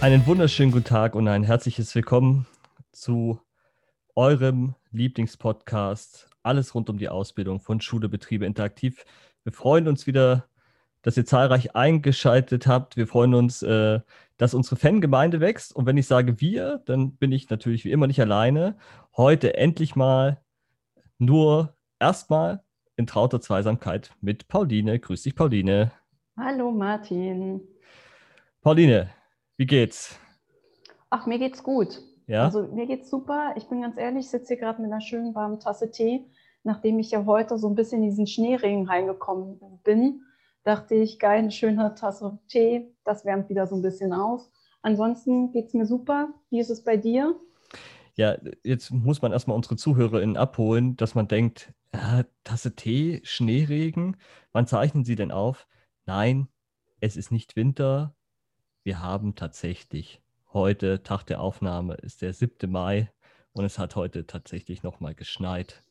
Einen wunderschönen guten Tag und ein herzliches Willkommen zu eurem Lieblingspodcast. Alles rund um die Ausbildung von Schule, Betriebe interaktiv. Wir freuen uns wieder, dass ihr zahlreich eingeschaltet habt. Wir freuen uns, äh, dass unsere Fangemeinde wächst. Und wenn ich sage wir, dann bin ich natürlich wie immer nicht alleine. Heute endlich mal nur erstmal in trauter Zweisamkeit mit Pauline. Grüß dich, Pauline. Hallo, Martin. Pauline, wie geht's? Ach, mir geht's gut. Ja? Also mir geht's super. Ich bin ganz ehrlich, ich sitze hier gerade mit einer schönen warmen Tasse Tee. Nachdem ich ja heute so ein bisschen in diesen Schneeregen reingekommen bin, dachte ich, geil, eine schöne Tasse Tee, das wärmt wieder so ein bisschen auf. Ansonsten geht's mir super. Wie ist es bei dir? Ja, jetzt muss man erstmal unsere ZuhörerInnen abholen, dass man denkt, ja, Tasse Tee, Schneeregen, wann zeichnen sie denn auf? Nein, es ist nicht Winter, wir haben tatsächlich heute, Tag der Aufnahme, ist der 7. Mai und es hat heute tatsächlich nochmal geschneit.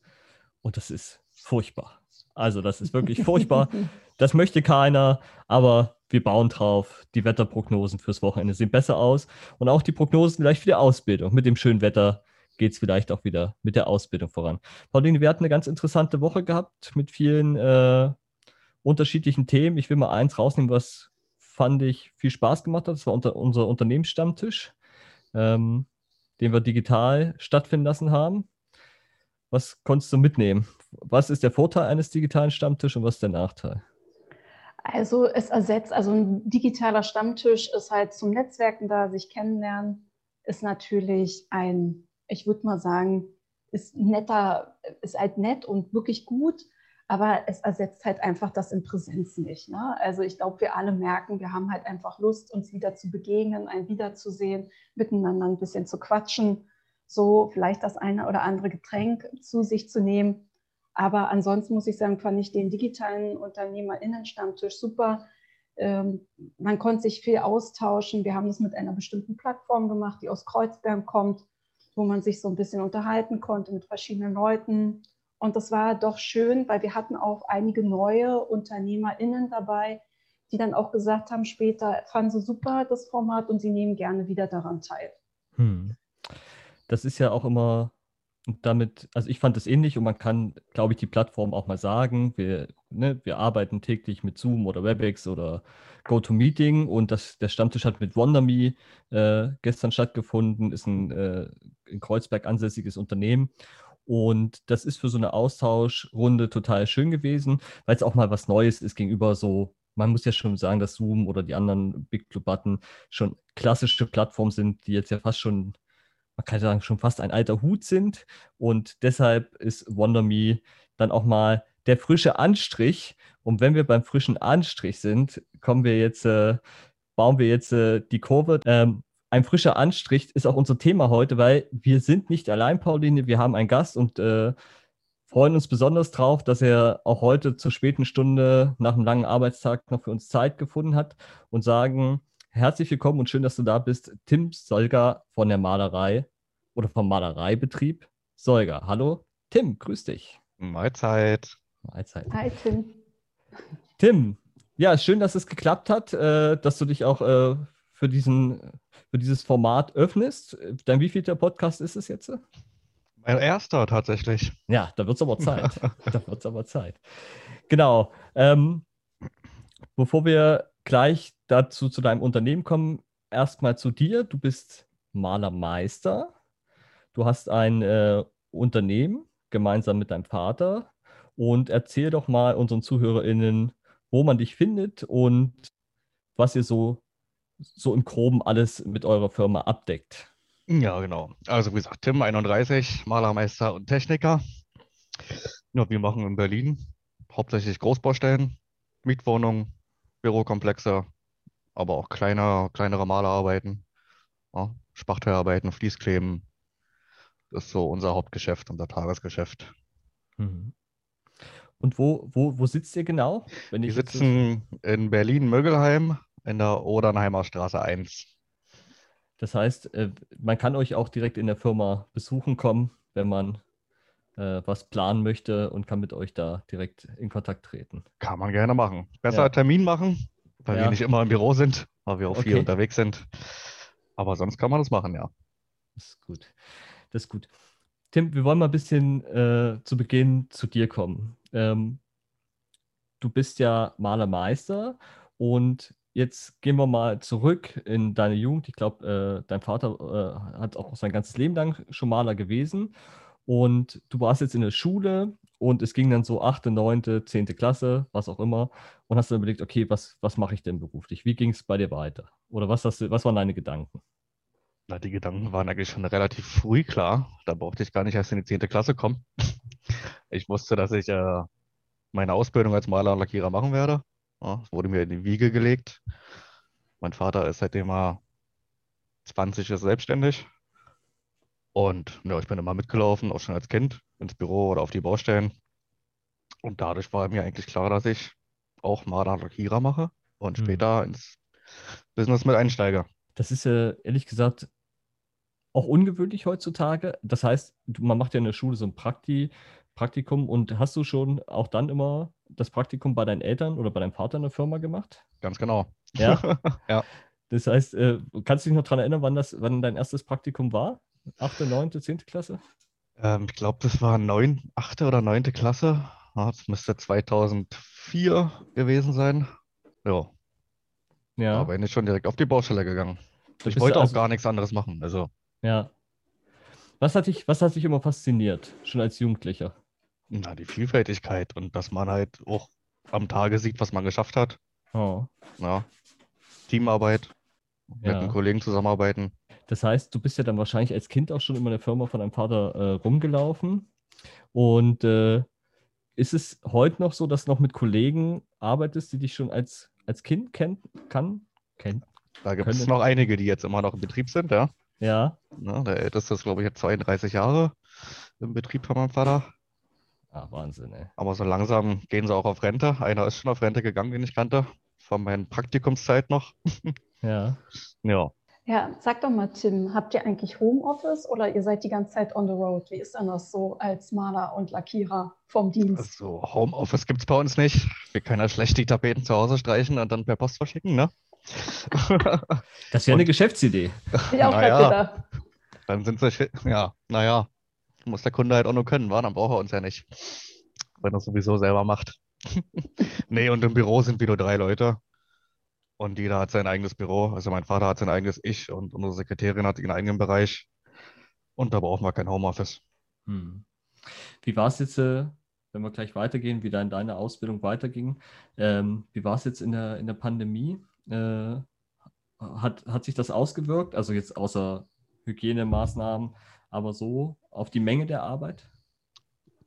Und das ist furchtbar. Also das ist wirklich furchtbar. Das möchte keiner, aber wir bauen drauf. Die Wetterprognosen fürs Wochenende sehen besser aus. Und auch die Prognosen vielleicht für die Ausbildung. Mit dem schönen Wetter geht es vielleicht auch wieder mit der Ausbildung voran. Pauline, wir hatten eine ganz interessante Woche gehabt mit vielen äh, unterschiedlichen Themen. Ich will mal eins rausnehmen, was fand ich, viel Spaß gemacht hat. Das war unter, unser Unternehmensstammtisch, ähm, den wir digital stattfinden lassen haben. Was konntest du mitnehmen? Was ist der Vorteil eines digitalen Stammtisches und was ist der Nachteil? Also es ersetzt, also ein digitaler Stammtisch ist halt zum Netzwerken da, sich kennenlernen, ist natürlich ein, ich würde mal sagen, ist netter, ist halt nett und wirklich gut, aber es ersetzt halt einfach das in Präsenz nicht. Ne? Also ich glaube, wir alle merken, wir haben halt einfach Lust, uns wieder zu begegnen, ein wiederzusehen, miteinander ein bisschen zu quatschen, so vielleicht das eine oder andere Getränk zu sich zu nehmen. Aber ansonsten muss ich sagen, fand ich den digitalen UnternehmerInnen-Stammtisch super. Ähm, man konnte sich viel austauschen. Wir haben das mit einer bestimmten Plattform gemacht, die aus Kreuzberg kommt, wo man sich so ein bisschen unterhalten konnte mit verschiedenen Leuten und das war doch schön, weil wir hatten auch einige neue UnternehmerInnen dabei, die dann auch gesagt haben, später fanden sie super das Format und sie nehmen gerne wieder daran teil. Hm. Das ist ja auch immer damit, also ich fand es ähnlich und man kann, glaube ich, die Plattform auch mal sagen. Wir, ne, wir arbeiten täglich mit Zoom oder WebEx oder GoToMeeting und das, der Stammtisch hat mit WonderMe äh, gestern stattgefunden, ist ein äh, in Kreuzberg ansässiges Unternehmen und das ist für so eine Austauschrunde total schön gewesen, weil es auch mal was Neues ist gegenüber so, man muss ja schon sagen, dass Zoom oder die anderen Big Blue Button schon klassische Plattformen sind, die jetzt ja fast schon, man kann sagen, schon fast ein alter Hut sind. Und deshalb ist WonderMe dann auch mal der frische Anstrich. Und wenn wir beim frischen Anstrich sind, kommen wir jetzt, äh, bauen wir jetzt äh, die Kurve. Ähm, ein frischer Anstrich ist auch unser Thema heute, weil wir sind nicht allein, Pauline, wir haben einen Gast und äh, freuen uns besonders drauf, dass er auch heute zur späten Stunde nach einem langen Arbeitstag noch für uns Zeit gefunden hat und sagen herzlich willkommen und schön, dass du da bist, Tim Solger von der Malerei oder vom Malereibetrieb Solger. Hallo, Tim, grüß dich. Mahlzeit. Mahlzeit. Hi, Tim. Tim, ja, schön, dass es geklappt hat, äh, dass du dich auch äh, für diesen für dieses Format öffnest. Dein wievielter Podcast ist es jetzt? Mein erster tatsächlich. Ja, da wird es aber Zeit. da wird es aber Zeit. Genau. Ähm, bevor wir gleich dazu zu deinem Unternehmen kommen, erstmal zu dir. Du bist Malermeister. Du hast ein äh, Unternehmen gemeinsam mit deinem Vater. Und erzähl doch mal unseren ZuhörerInnen, wo man dich findet und was ihr so so im Groben alles mit eurer Firma abdeckt. Ja, genau. Also wie gesagt, Tim 31, Malermeister und Techniker. Ja, wir machen in Berlin hauptsächlich Großbaustellen, Mietwohnungen, Bürokomplexe, aber auch kleine, kleinere Malerarbeiten, ja, Spachtellarbeiten, Fließkleben. Das ist so unser Hauptgeschäft, unser Tagesgeschäft. Mhm. Und wo, wo, wo sitzt ihr genau? wir sitzen in Berlin-Mögelheim in der Odernheimer Straße 1. Das heißt, äh, man kann euch auch direkt in der Firma besuchen kommen, wenn man äh, was planen möchte und kann mit euch da direkt in Kontakt treten. Kann man gerne machen. Besser ja. Termin machen, weil ja. wir nicht immer im Büro sind, weil wir auch okay. viel unterwegs sind. Aber sonst kann man das machen, ja. Das ist gut. Das ist gut. Tim, wir wollen mal ein bisschen äh, zu Beginn zu dir kommen. Ähm, du bist ja Malermeister und jetzt gehen wir mal zurück in deine Jugend. Ich glaube, äh, dein Vater äh, hat auch sein ganzes Leben lang schon Maler gewesen und du warst jetzt in der Schule und es ging dann so 8., 9., 10. Klasse, was auch immer und hast dann überlegt, okay, was, was mache ich denn beruflich? Wie ging es bei dir weiter? Oder was, hast du, was waren deine Gedanken? Na, die Gedanken waren eigentlich schon relativ früh klar. Da brauchte ich gar nicht erst in die 10. Klasse kommen. Ich wusste, dass ich äh, meine Ausbildung als Maler und Lackierer machen werde. Ja, es wurde mir in die Wiege gelegt. Mein Vater ist seitdem er 20 ist selbstständig. Und ja, ich bin immer mitgelaufen, auch schon als Kind, ins Büro oder auf die Baustellen. Und dadurch war mir eigentlich klar, dass ich auch und Lackierer mache und Hm. später ins Business mit einsteige. Das ist ja ehrlich gesagt auch ungewöhnlich heutzutage. Das heißt, man macht ja in der Schule so ein Prakti, Praktikum und hast du schon auch dann immer das Praktikum bei deinen Eltern oder bei deinem Vater in der Firma gemacht? Ganz genau. Ja. Ja. Das heißt, äh, kannst du dich noch daran erinnern, wann das, wann dein erstes Praktikum war? Achte, neunte, zehnte Klasse? Ähm, ich glaube, das war neun, achte oder neunte Klasse. Ja, das müsste 2004 gewesen sein. Ja, Ja. da bin ich schon direkt auf die Baustelle gegangen. Ich wollte du auch also- gar nichts anderes machen. Also, Ja. Was hat dich, was hat dich immer fasziniert, schon als Jugendlicher? Na, die Vielfältigkeit und dass man halt auch am Tage sieht, was man geschafft hat. Oh. Ja. Teamarbeit, mit Ja. einem Kollegen zusammenarbeiten. Das heißt, du bist ja dann wahrscheinlich als Kind auch schon immer in der Firma von deinem Vater äh, rumgelaufen. Und äh, ist es heute noch so, dass du noch mit Kollegen arbeitest, die dich schon als, als Kind kennen kann? Kennt? Da gibt es noch einige, die jetzt immer noch im Betrieb sind, ja. Ja. Ne, der älteste ist, glaube ich, jetzt 32 Jahre im Betrieb von meinem Vater. Ah, Wahnsinn, ey. Aber so langsam gehen sie auch auf Rente. Einer ist schon auf Rente gegangen, den ich kannte, von meiner Praktikumszeit noch. Ja. Ja, Ja, sag doch mal, Tim, habt ihr eigentlich Homeoffice oder ihr seid die ganze Zeit on the road? Wie ist denn das so als Maler und Lackierer vom Dienst? also Homeoffice gibt es bei uns nicht. Wir können ja schlecht die Tapeten zu Hause streichen und dann per Post verschicken, ne? Das wäre eine Geschäftsidee. Ich auch naja. gedacht. Dann sind sie, ja, naja, muss der Kunde halt auch nur können, wa? Dann braucht er uns ja nicht, wenn er es sowieso selber macht. Nee, und im Büro sind wieder drei Leute und jeder hat sein eigenes Büro. Also mein Vater hat sein eigenes Ich und unsere Sekretärin hat ihren eigenen Bereich und da brauchen wir kein Homeoffice. Hm. Wie war es jetzt, äh, wenn wir gleich weitergehen, wie dann deine Ausbildung weiterging? Ähm, wie war es jetzt in der, in der Pandemie? Äh, hat, hat sich das ausgewirkt? Also jetzt außer Hygienemaßnahmen, aber so auf die Menge der Arbeit?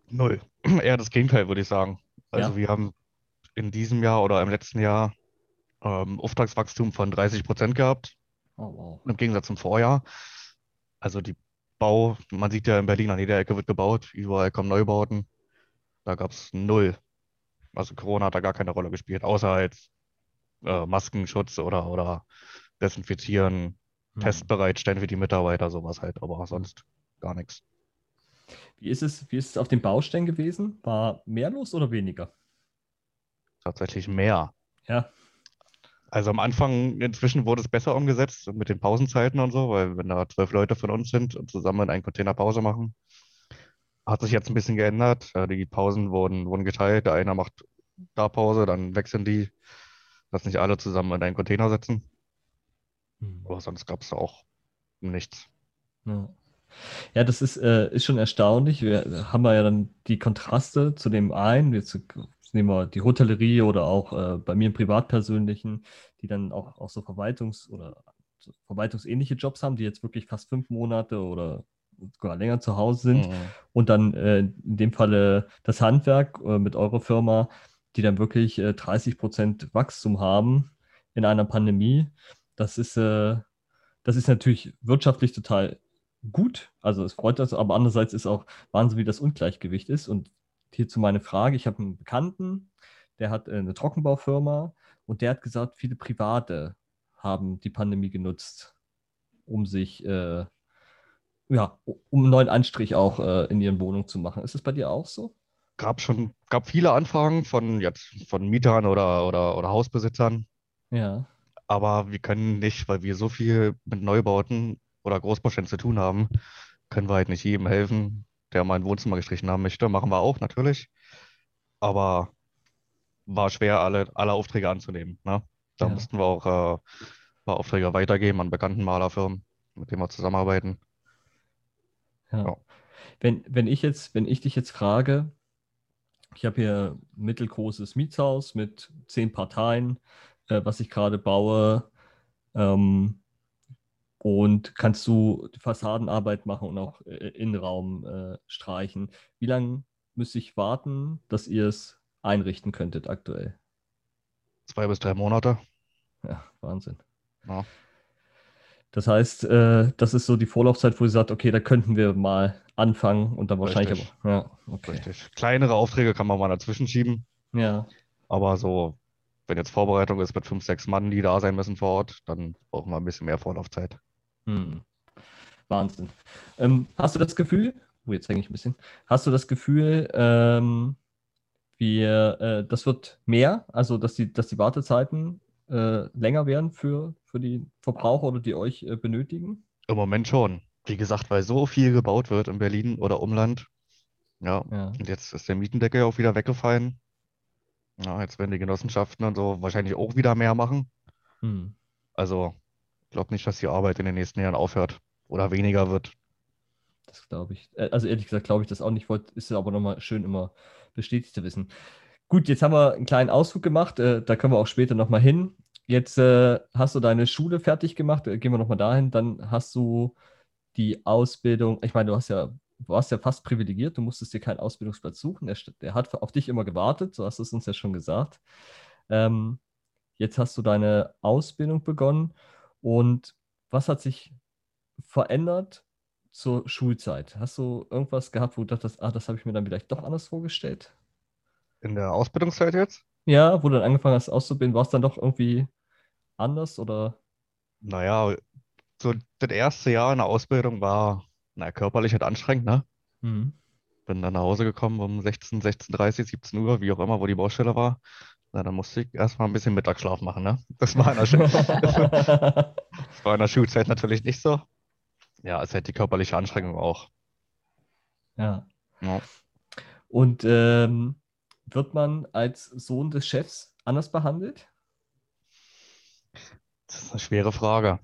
Null. Eher das Gegenteil, würde ich sagen. Also Ja. wir haben in diesem Jahr oder im letzten Jahr ähm, Auftragswachstum von 30 Prozent gehabt. Oh, wow. im Gegensatz zum Vorjahr. Also die Bau, man sieht ja in Berlin, an jeder Ecke wird gebaut, überall kommen Neubauten. Da gab es null. Also Corona hat da gar keine Rolle gespielt, außer halt äh, Maskenschutz oder, oder Desinfizieren, Hm. Testbereitstellen für die Mitarbeiter, sowas halt, aber sonst gar nichts. Wie ist es, wie ist es auf den Baustellen gewesen? War mehr los oder weniger? Tatsächlich mehr. Ja. Also am Anfang, inzwischen wurde es besser umgesetzt mit den Pausenzeiten und so, weil wenn da zwölf Leute von uns sind und zusammen in einen Container Pause machen, hat sich jetzt ein bisschen geändert. Die Pausen wurden, wurden geteilt. Der eine macht da Pause, dann wechseln die, dass nicht alle zusammen in einen Container sitzen. Hm. Aber sonst gab es auch nichts. Ja. Ja, das ist, äh, ist schon erstaunlich. Wir haben ja dann die Kontraste zu dem einen, jetzt nehmen wir die Hotellerie oder auch äh, bei mir im Privatpersönlichen, die dann auch, auch so Verwaltungs- oder so verwaltungsähnliche Jobs haben, die jetzt wirklich fast fünf Monate oder sogar länger zu Hause sind. Mhm. Und dann äh, in dem Falle das Handwerk äh, mit eurer Firma, die dann wirklich äh, 30 Prozent Wachstum haben in einer Pandemie. Das ist, äh, das ist natürlich wirtschaftlich total gut. Also es freut uns, aber andererseits ist auch Wahnsinn, wie das Ungleichgewicht ist. Und hierzu meine Frage: Ich habe einen Bekannten, der hat äh, eine Trockenbaufirma und der hat gesagt, viele Private haben die Pandemie genutzt, um sich äh, ja, um einen neuen Anstrich auch äh, in ihren Wohnungen zu machen. Ist es bei dir auch so? Gab schon, gab viele Anfragen von jetzt von Mietern oder, oder, oder Hausbesitzern. Ja. Aber wir können nicht, weil wir so viel mit Neubauten oder Großbauständen zu tun haben, können wir halt nicht jedem helfen, der mal ein Wohnzimmer gestrichen haben möchte. Machen wir auch natürlich. Aber war schwer, alle, alle Aufträge anzunehmen. Ne? Da Ja. mussten wir auch äh, ein paar Aufträge weitergeben an bekannten Malerfirmen, mit denen wir zusammenarbeiten. Ja. Ja. Wenn, wenn ich jetzt, wenn ich dich jetzt frage, ich habe hier ein mittelgroßes Mietshaus mit zehn Parteien, äh, was ich gerade baue, ähm, und kannst du die Fassadenarbeit machen und auch äh, Innenraum äh, streichen. Wie lange müsste ich warten, dass ihr es einrichten könntet aktuell? Zwei bis drei Monate. Ja, Wahnsinn. Ja. Das heißt, äh, das ist so die Vorlaufzeit, wo ihr sagt, okay, da könnten wir mal anfangen und dann wahrscheinlich Richtig. aber. Ja, okay. Richtig. Kleinere Aufträge kann man mal dazwischen schieben, Ja, aber so, wenn jetzt Vorbereitung ist mit fünf, sechs Mann, die da sein müssen vor Ort, dann brauchen wir ein bisschen mehr Vorlaufzeit. hm. Wahnsinn. Ähm, hast du das Gefühl, oh, jetzt hänge ich ein bisschen, hast du das Gefühl, ähm, wir, äh, das wird mehr, also dass die, dass die Wartezeiten äh, länger werden für, für die Verbraucher oder die euch äh, benötigen? Im Moment schon. Wie gesagt, weil so viel gebaut wird in Berlin oder Umland. Ja, Ja. und jetzt ist der Mietendeckel ja auch wieder weggefallen. Ja, jetzt werden die Genossenschaften und so wahrscheinlich auch wieder mehr machen. Hm. Also, ich glaube nicht, dass die Arbeit in den nächsten Jahren aufhört oder weniger wird. Das glaube ich. Äh, Also ehrlich gesagt glaube ich das auch nicht. Wollt, ist aber nochmal schön immer bestätigt zu wissen. Gut, jetzt haben wir einen kleinen Ausflug gemacht. Äh, da können wir auch später nochmal hin. Jetzt äh, hast du deine Schule fertig gemacht. Äh, gehen wir nochmal dahin. Dann hast du die Ausbildung. Ich meine, du hast ja, warst ja fast privilegiert. Du musstest dir keinen Ausbildungsplatz suchen. Der, der hat auf dich immer gewartet. So hast du es uns ja schon gesagt. Ähm, jetzt hast du deine Ausbildung begonnen. Und was hat sich verändert zur Schulzeit? Hast du irgendwas gehabt, wo du dachtest, ah, das habe ich mir dann vielleicht doch anders vorgestellt? In der Ausbildungszeit jetzt? Ja, wo du dann angefangen hast auszubilden, war es dann doch irgendwie anders oder? Naja, so das erste Jahr in der Ausbildung war, na, körperlich halt anstrengend, ne? Mhm. Bin dann nach Hause gekommen um 16, 16.30 17 Uhr, wie auch immer, wo die Baustelle war. Na, dann musste ich erstmal ein bisschen Mittagsschlaf machen, ne? Das war in der, Schu- das war in der Schulzeit natürlich nicht so. Ja, es hätte die körperliche Anstrengung auch. Ja. Ja. Und ähm, wird man als Sohn des Chefs anders behandelt? Das ist eine schwere Frage.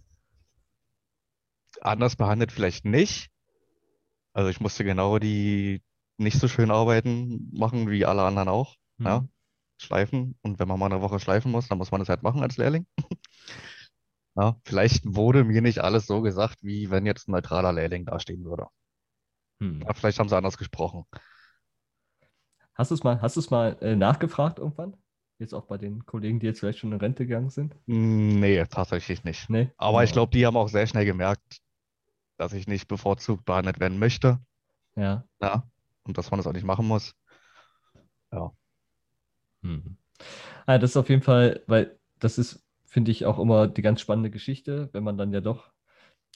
Anders behandelt vielleicht nicht. Also ich musste genau die nicht so schön Arbeiten machen wie alle anderen auch. Ja, Mhm. schleifen. Und wenn man mal eine Woche schleifen muss, dann muss man das halt machen als Lehrling. Ja, vielleicht wurde mir nicht alles so gesagt, wie wenn jetzt ein neutraler Lehrling dastehen würde. Hm. Ja, vielleicht haben sie anders gesprochen. Hast du es mal, hast du es mal äh, nachgefragt irgendwann? Jetzt auch bei den Kollegen, die jetzt vielleicht schon in Rente gegangen sind? Nee, tatsächlich nicht. Nee? Aber ich Ja. glaube, die haben auch sehr schnell gemerkt, dass ich nicht bevorzugt behandelt werden möchte. Ja. Ja, und dass man das auch nicht machen muss. Ja. Mhm. Ah, das ist auf jeden Fall, weil das ist, finde ich, auch immer die ganz spannende Geschichte, wenn man dann ja doch,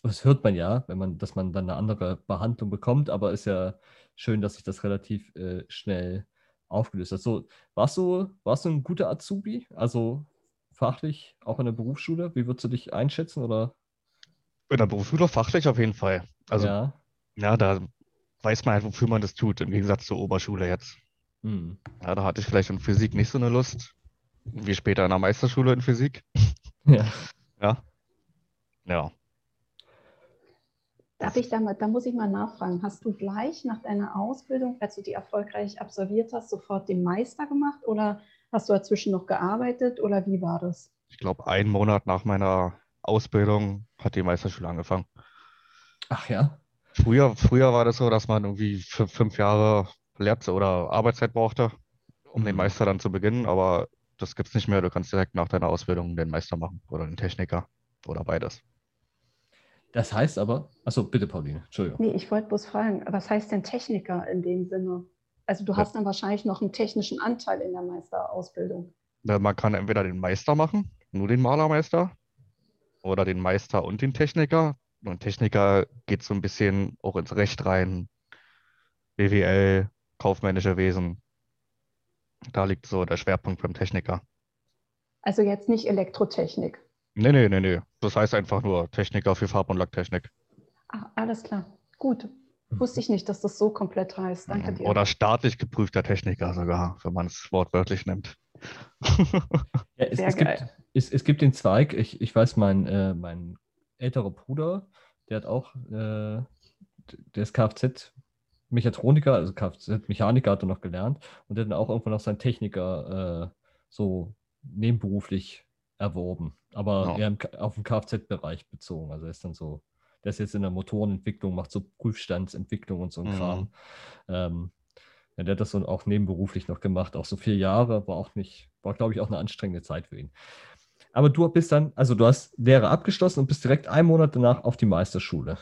das hört man ja, wenn man, dass man dann eine andere Behandlung bekommt, aber ist ja schön, dass sich das relativ äh, schnell aufgelöst hat. So, warst du, warst du ein guter Azubi? Also fachlich, auch in der Berufsschule? Wie würdest du dich einschätzen? Oder In der Berufsschule fachlich auf jeden Fall. Also, ja? ja, da weiß man halt, wofür man das tut, im Gegensatz zur Oberschule jetzt. Hm. Ja, da hatte ich vielleicht in Physik nicht so eine Lust, wie später in der Meisterschule in Physik. Ja. Ja. Ja. Darf ich da mal, da muss ich mal nachfragen. Hast du gleich nach deiner Ausbildung, als du die erfolgreich absolviert hast, sofort den Meister gemacht oder hast du dazwischen noch gearbeitet oder wie war das? Ich glaube, einen Monat nach meiner Ausbildung hat die Meisterschule angefangen. Ach ja. Früher, früher war das so, dass man irgendwie fünf, fünf Jahre Lehrt- oder Arbeitszeit brauchte, um den Mhm. Meister dann zu beginnen, aber das gibt es nicht mehr. Du kannst direkt nach deiner Ausbildung den Meister machen oder den Techniker oder beides. Das heißt aber, achso, bitte, Pauline, Entschuldigung. Nee, ich wollte bloß fragen, was heißt denn Techniker in dem Sinne? Also du Ja. hast dann wahrscheinlich noch einen technischen Anteil in der Meisterausbildung. Na, Man kann entweder den Meister machen, nur den Malermeister, oder den Meister und den Techniker. Und Techniker geht so ein bisschen auch ins Recht rein, BWL, kaufmännische Wesen. Da liegt so der Schwerpunkt beim Techniker. Also jetzt nicht Elektrotechnik. Nee, nee, nee, nee. Das heißt einfach nur Techniker für Farb- und Lacktechnik. Ah, alles klar. Gut. Wusste ich nicht, dass das so komplett heißt. Danke dir. Oder staatlich geprüfter Techniker sogar, wenn man es wortwörtlich nimmt. Ja, es, Sehr es, geil. gibt, es, es gibt den Zweig, ich, ich weiß, mein, äh, mein älterer Bruder, der hat auch, äh, der ist Kfz-Mechatroniker, also Kfz-Mechaniker hat er noch gelernt und der hat dann auch irgendwann noch seinen Techniker äh, so nebenberuflich erworben, aber Ja. eher auf den Kfz-Bereich bezogen. Also er ist dann so, der ist jetzt in der Motorenentwicklung, macht so Prüfstandsentwicklung und so ein Mhm. Kram. Ähm, ja, der hat das so auch nebenberuflich noch gemacht, auch so vier Jahre, war auch nicht, war glaube ich auch eine anstrengende Zeit für ihn. Aber du bist dann, also du hast Lehre abgeschlossen und bist direkt einen Monat danach auf die Meisterschule.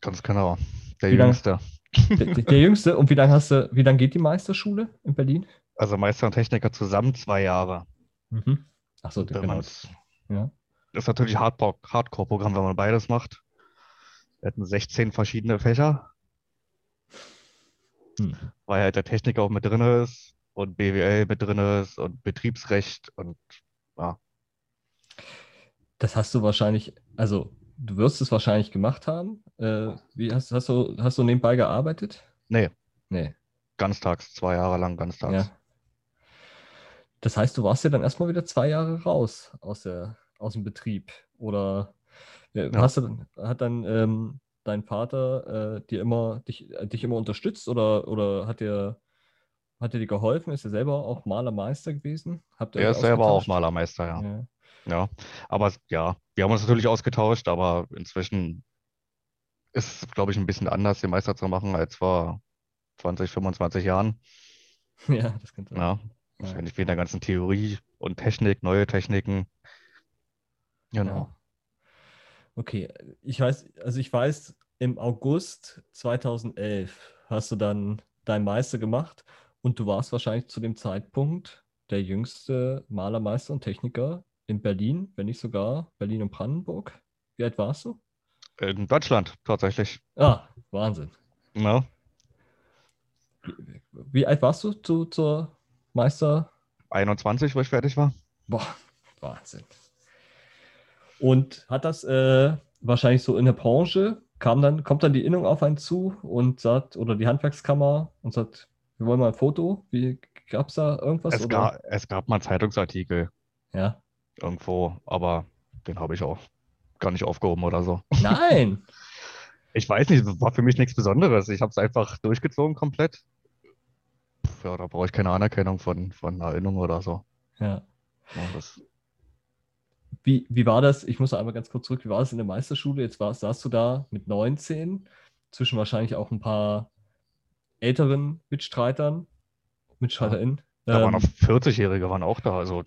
Ganz genau. Der Wie Jüngste. Der, der, der Jüngste, und wie lange hast du, wie lange geht die Meisterschule in Berlin? Also Meister und Techniker zusammen zwei Jahre. Mhm. Achso, genau. Ja. Das ist natürlich Hardcore- Hardcore-Programm, wenn man beides macht. Wir hatten 16 verschiedene Fächer, Hm. weil halt der Techniker auch mit drin ist und BWL mit drin ist und Betriebsrecht und ja, Das hast du wahrscheinlich, also du wirst es wahrscheinlich gemacht haben. Äh, wie hast, hast du, hast du nebenbei gearbeitet? nee, Nee. ganztags, zwei Jahre lang ganztags. Ja. Das heißt, du warst ja dann erstmal wieder zwei Jahre raus aus, der, aus dem Betrieb. Oder äh, Ja. hast du, hat dann ähm, dein Vater äh, dir immer, dich, äh, dich immer unterstützt oder, oder hat dir, hat er dir geholfen? Ist er selber auch Malermeister gewesen? Er ist selber auch? Malermeister, ja. Ja. Ja, aber ja, wir haben uns natürlich ausgetauscht, aber inzwischen ist es, glaube ich, ein bisschen anders, den Meister zu machen, als vor 20, 25 Jahren. ja, das könnte Ja, wahrscheinlich wegen der ganzen Theorie und Technik, neue Techniken. Genau. Ja. Okay, ich weiß, also ich weiß, im August 2011 hast du dann deinen Meister gemacht und du warst wahrscheinlich zu dem Zeitpunkt der jüngste Malermeister und Techniker in Berlin, wenn nicht sogar Berlin und Brandenburg. Wie alt warst du? In Deutschland tatsächlich. Ah, Wahnsinn. Ja, Wie, wie alt warst du zu, zur Meister? 21, wo ich fertig war. Boah, Wahnsinn. Und hat das äh, wahrscheinlich so in der Branche, kam dann, kommt dann die Innung auf einen zu und sagt, oder die Handwerkskammer und sagt, wir wollen mal ein Foto. Wie gab es da irgendwas? Es oder? gab, es gab mal Zeitungsartikel Ja. Irgendwo, aber den habe ich auch gar nicht aufgehoben oder so. Nein! Ich weiß nicht, war für mich nichts Besonderes. Ich habe es einfach durchgezogen komplett. Pff, Ja, da brauche ich keine Anerkennung von, von Erinnerung oder so. Ja. Ja, Wie, wie war das? Ich muss einmal ganz kurz zurück. Wie war das in der Meisterschule? Jetzt war, saßt du da mit 19, zwischen wahrscheinlich auch ein paar älteren Mitstreitern, MitstreiterInnen. da waren Ähm, noch 40-Jährige waren auch da. Also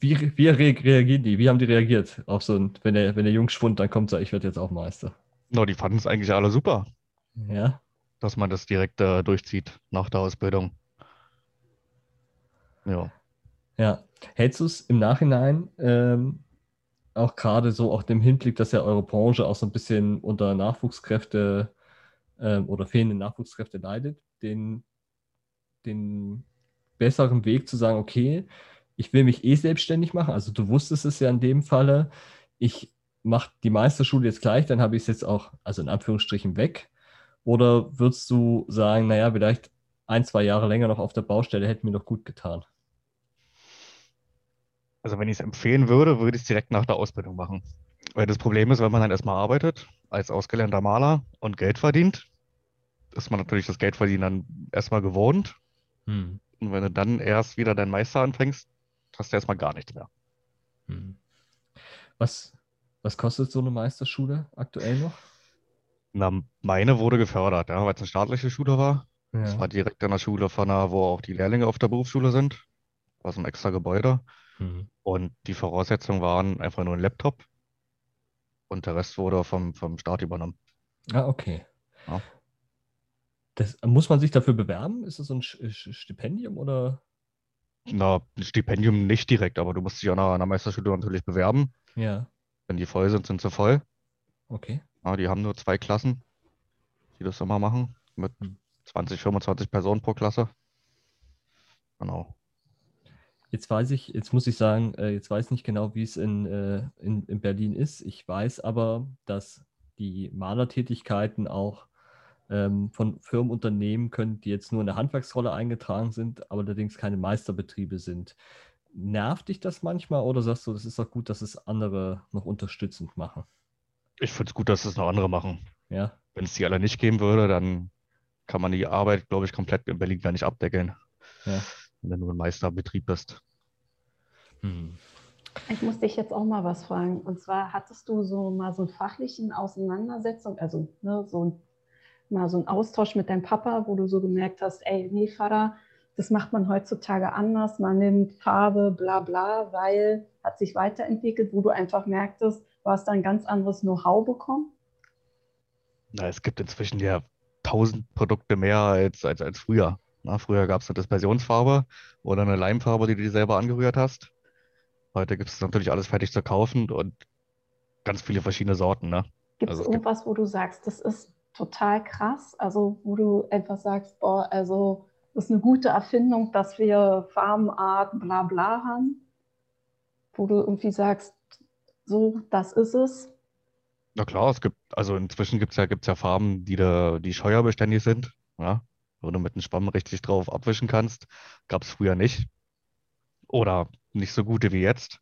Wie, wie re reagieren die? Wie haben die reagiert auf so ein, wenn der, wenn der Jungschwund dann kommt, sagt, ich werde jetzt auch Meister? no, die fanden es eigentlich alle super, Ja. dass man das direkt äh, durchzieht nach der Ausbildung. Ja. Ja. Hältst du es im Nachhinein ähm, auch gerade so auch dem Hinblick, dass ja eure Branche auch so ein bisschen unter Nachwuchskräfte ähm, oder fehlende Nachwuchskräfte leidet, den, den besseren Weg zu sagen, okay, ich will mich eh selbstständig machen. Also du wusstest es ja in dem Falle, ich mache die Meisterschule jetzt gleich, dann habe ich es jetzt auch, also in Anführungsstrichen, weg. Oder würdest du sagen, naja, vielleicht ein, zwei Jahre länger noch auf der Baustelle hätte mir doch gut getan? Also wenn ich es empfehlen würde, würde ich es direkt nach der Ausbildung machen. Weil das Problem ist, wenn man dann erstmal arbeitet als ausgelernter Maler und Geld verdient, ist man natürlich das Geldverdienen dann erstmal gewohnt. Hm. Und wenn du dann erst wieder deinen Meister anfängst, hast du erstmal gar nichts mehr. Hm. Was, was kostet so eine Meisterschule aktuell noch? Na, meine wurde gefördert, ja, weil es eine staatliche Schule war. Es Ja. war direkt an der Schule von der, wo auch die Lehrlinge auf der Berufsschule sind. War so ein extra Gebäude. Hm. Und die Voraussetzungen waren einfach nur ein Laptop. Und der Rest wurde vom, vom Staat übernommen. Ah, okay. Ja. Das, muss man sich dafür bewerben? Ist das so ein Stipendium oder? Na, Stipendium nicht direkt, aber du musst dich an an der Meisterschule natürlich bewerben. Ja, Wenn die voll sind, sind sie voll. okay. Ja, die haben nur zwei Klassen, die das immer machen, mit Hm. 20, 25 Personen pro Klasse. Genau. Jetzt weiß ich, jetzt muss ich sagen, äh, jetzt weiß ich nicht genau, wie es in, äh, in, in Berlin ist. Ich weiß aber, dass die Malertätigkeiten auch ähm, von Firmen unternehmen können, die jetzt nur in der Handwerksrolle eingetragen sind, aber allerdings keine Meisterbetriebe sind. Nervt dich das manchmal oder sagst du, das ist doch gut, dass es andere noch unterstützend machen? Ich finde es gut, dass es noch andere machen. Ja. Wenn es die alle nicht geben würde, dann kann man die Arbeit, glaube ich, komplett in Berlin gar nicht abdecken. Ja. Wenn du ein Meisterbetrieb bist. Hm. Ich muss dich jetzt auch mal was fragen. Und zwar hattest du so mal so einen fachlichen Auseinandersetzung, also ne, so ein, mal so einen Austausch mit deinem Papa, wo du so gemerkt hast, ey, nee, Vater, das macht man heutzutage anders. Man nimmt Farbe, bla bla, weil hat sich weiterentwickelt, wo du einfach merktest, du hast da ein ganz anderes Know-how bekommen. Na, es gibt inzwischen ja tausend Produkte mehr als, als, als früher. Na, früher gab es eine Dispersionsfarbe oder eine Leimfarbe, die du dir selber angerührt hast. Heute gibt es natürlich alles fertig zu kaufen und ganz viele verschiedene Sorten. Ne? Gibt es Also es gibt- irgendwas, wo du sagst, das ist total krass? Also, wo du einfach sagst, boah, also, das ist eine gute Erfindung, dass wir Farbenart, bla bla haben? Wo du irgendwie sagst, so, das ist es. Na klar, es gibt, also inzwischen gibt es ja, gibt's ja Farben, die, da, die scheuerbeständig sind, ja, wo du mit einem Schwamm richtig drauf abwischen kannst. Gab es früher nicht. Oder nicht so gute wie jetzt.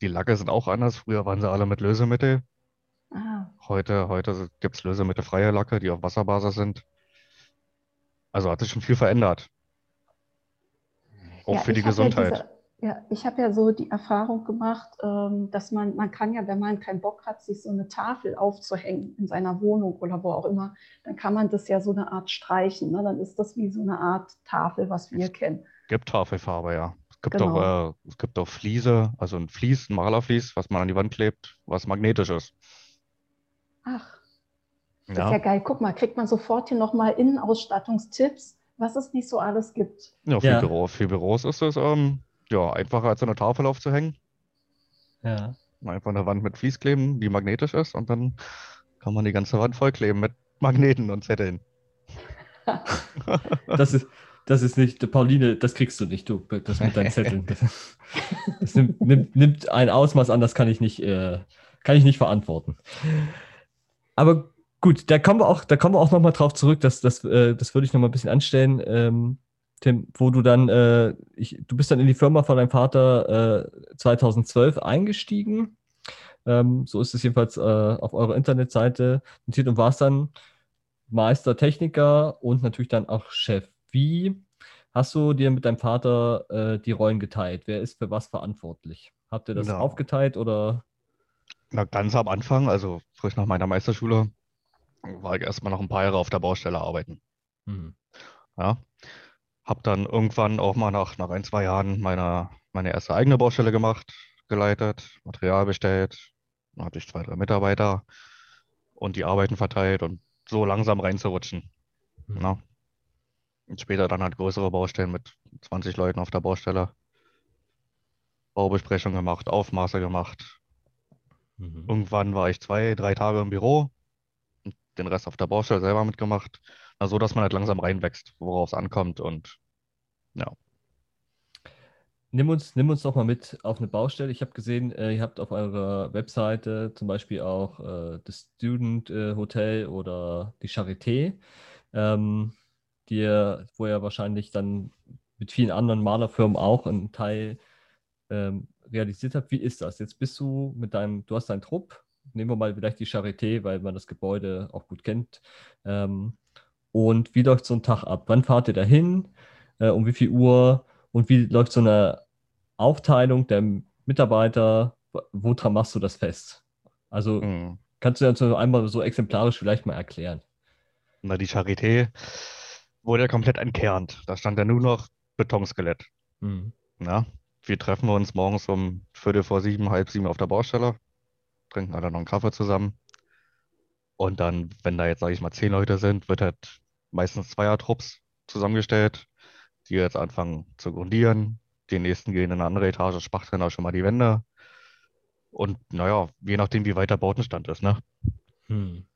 Die Lacke sind auch anders. Früher waren sie alle mit Lösemittel. Ah, Heute, heute gibt es lösemittelfreie Lacke, die auf Wasserbasis sind. Also hat sich schon viel verändert. Auch Ja, für die hab ja Gesundheit. diese, ja, ich habe ja so die Erfahrung gemacht, ähm, dass man, man kann ja, wenn man keinen Bock hat, sich so eine Tafel aufzuhängen in seiner Wohnung oder wo auch immer, dann kann man das ja so eine Art streichen. Ne? Dann ist das wie so eine Art Tafel, was wir kennen. Gibt Tafelfarbe, ja. Es gibt Genau. auch, äh, es gibt auch Fliese, also ein Vlies, ein Malervlies, was man an die Wand klebt, was magnetisch ist. Ach, das Ja, ist ja geil. Guck mal, kriegt man sofort hier nochmal Innenausstattungstipps, was es nicht so alles gibt. ja, für Ja. Büro, für Büros ist es ähm, ja einfacher als eine Tafel aufzuhängen. Ja. Einfach eine Wand mit Vlies kleben, die magnetisch ist, und dann kann man die ganze Wand vollkleben mit Magneten und Zetteln. Das ist, das ist nicht, Pauline, das kriegst du nicht, du, das mit deinen Zetteln. Das, das nimmt, nimmt, nimmt ein Ausmaß an, das kann ich nicht, äh, kann ich nicht verantworten. Aber gut, da kommen wir auch, da kommen wir auch nochmal drauf zurück, das, das, äh, das würde ich nochmal ein bisschen anstellen, ähm, Tim, wo du dann, äh, ich, du bist dann in die Firma von deinem Vater äh, 2012 eingestiegen. Ähm, so ist es jedenfalls äh, auf eurer Internetseite notiert und warst dann Meister, Techniker und natürlich dann auch Chef. Wie hast du dir mit deinem Vater äh, die Rollen geteilt? Wer ist für was verantwortlich? Habt ihr das Ja. aufgeteilt oder? Na, ganz am Anfang, also frisch nach meiner Meisterschule, war ich erstmal noch ein paar Jahre auf der Baustelle arbeiten. Hm. Ja. Hab dann irgendwann auch mal nach, nach ein, zwei Jahren meine, meine erste eigene Baustelle gemacht, geleitet, Material bestellt. Dann hatte ich zwei, drei Mitarbeiter und die Arbeiten verteilt und so langsam reinzurutschen. Hm. Ne? Und später dann halt größere Baustellen mit 20 Leuten auf der Baustelle. Baubesprechung gemacht, Aufmaße gemacht. Mhm. Irgendwann war ich zwei, drei Tage im Büro und den Rest auf der Baustelle selber mitgemacht. Na, so, dass man halt langsam reinwächst, worauf es ankommt. Und ja, Nimm uns, nimm uns doch mal mit auf eine Baustelle. Ich habe gesehen, äh, ihr habt auf eurer Webseite zum Beispiel auch äh, das Student äh, Hotel oder die Charité, ähm, die ihr, wo ihr wahrscheinlich dann mit vielen anderen Malerfirmen auch einen Teil ähm, realisiert habt. Wie ist das? Jetzt bist du mit deinem, du hast deinen Trupp, nehmen wir mal vielleicht die Charité, weil man das Gebäude auch gut kennt. Ähm, und wie läuft so ein Tag ab? Wann fahrt ihr dahin? Äh, um wie viel Uhr? Und wie läuft so eine Aufteilung der Mitarbeiter? Woran machst du das fest? Also hm. kannst du das einmal so exemplarisch vielleicht mal erklären? Na, die Charité wurde ja komplett entkernt. Da stand ja nur noch Betonskelett. Hm. Ja, wir treffen uns morgens um Viertel vor sieben, halb sieben auf der Baustelle, trinken alle noch einen Kaffee zusammen. Und dann, wenn da jetzt, sage ich mal, zehn Leute sind, wird halt meistens Zweiertrupps zusammengestellt, die jetzt anfangen zu grundieren. Die nächsten gehen in eine andere Etage, spachteln auch schon mal die Wände. Und naja, je nachdem, wie weit der Bautenstand ist, ne? Hm.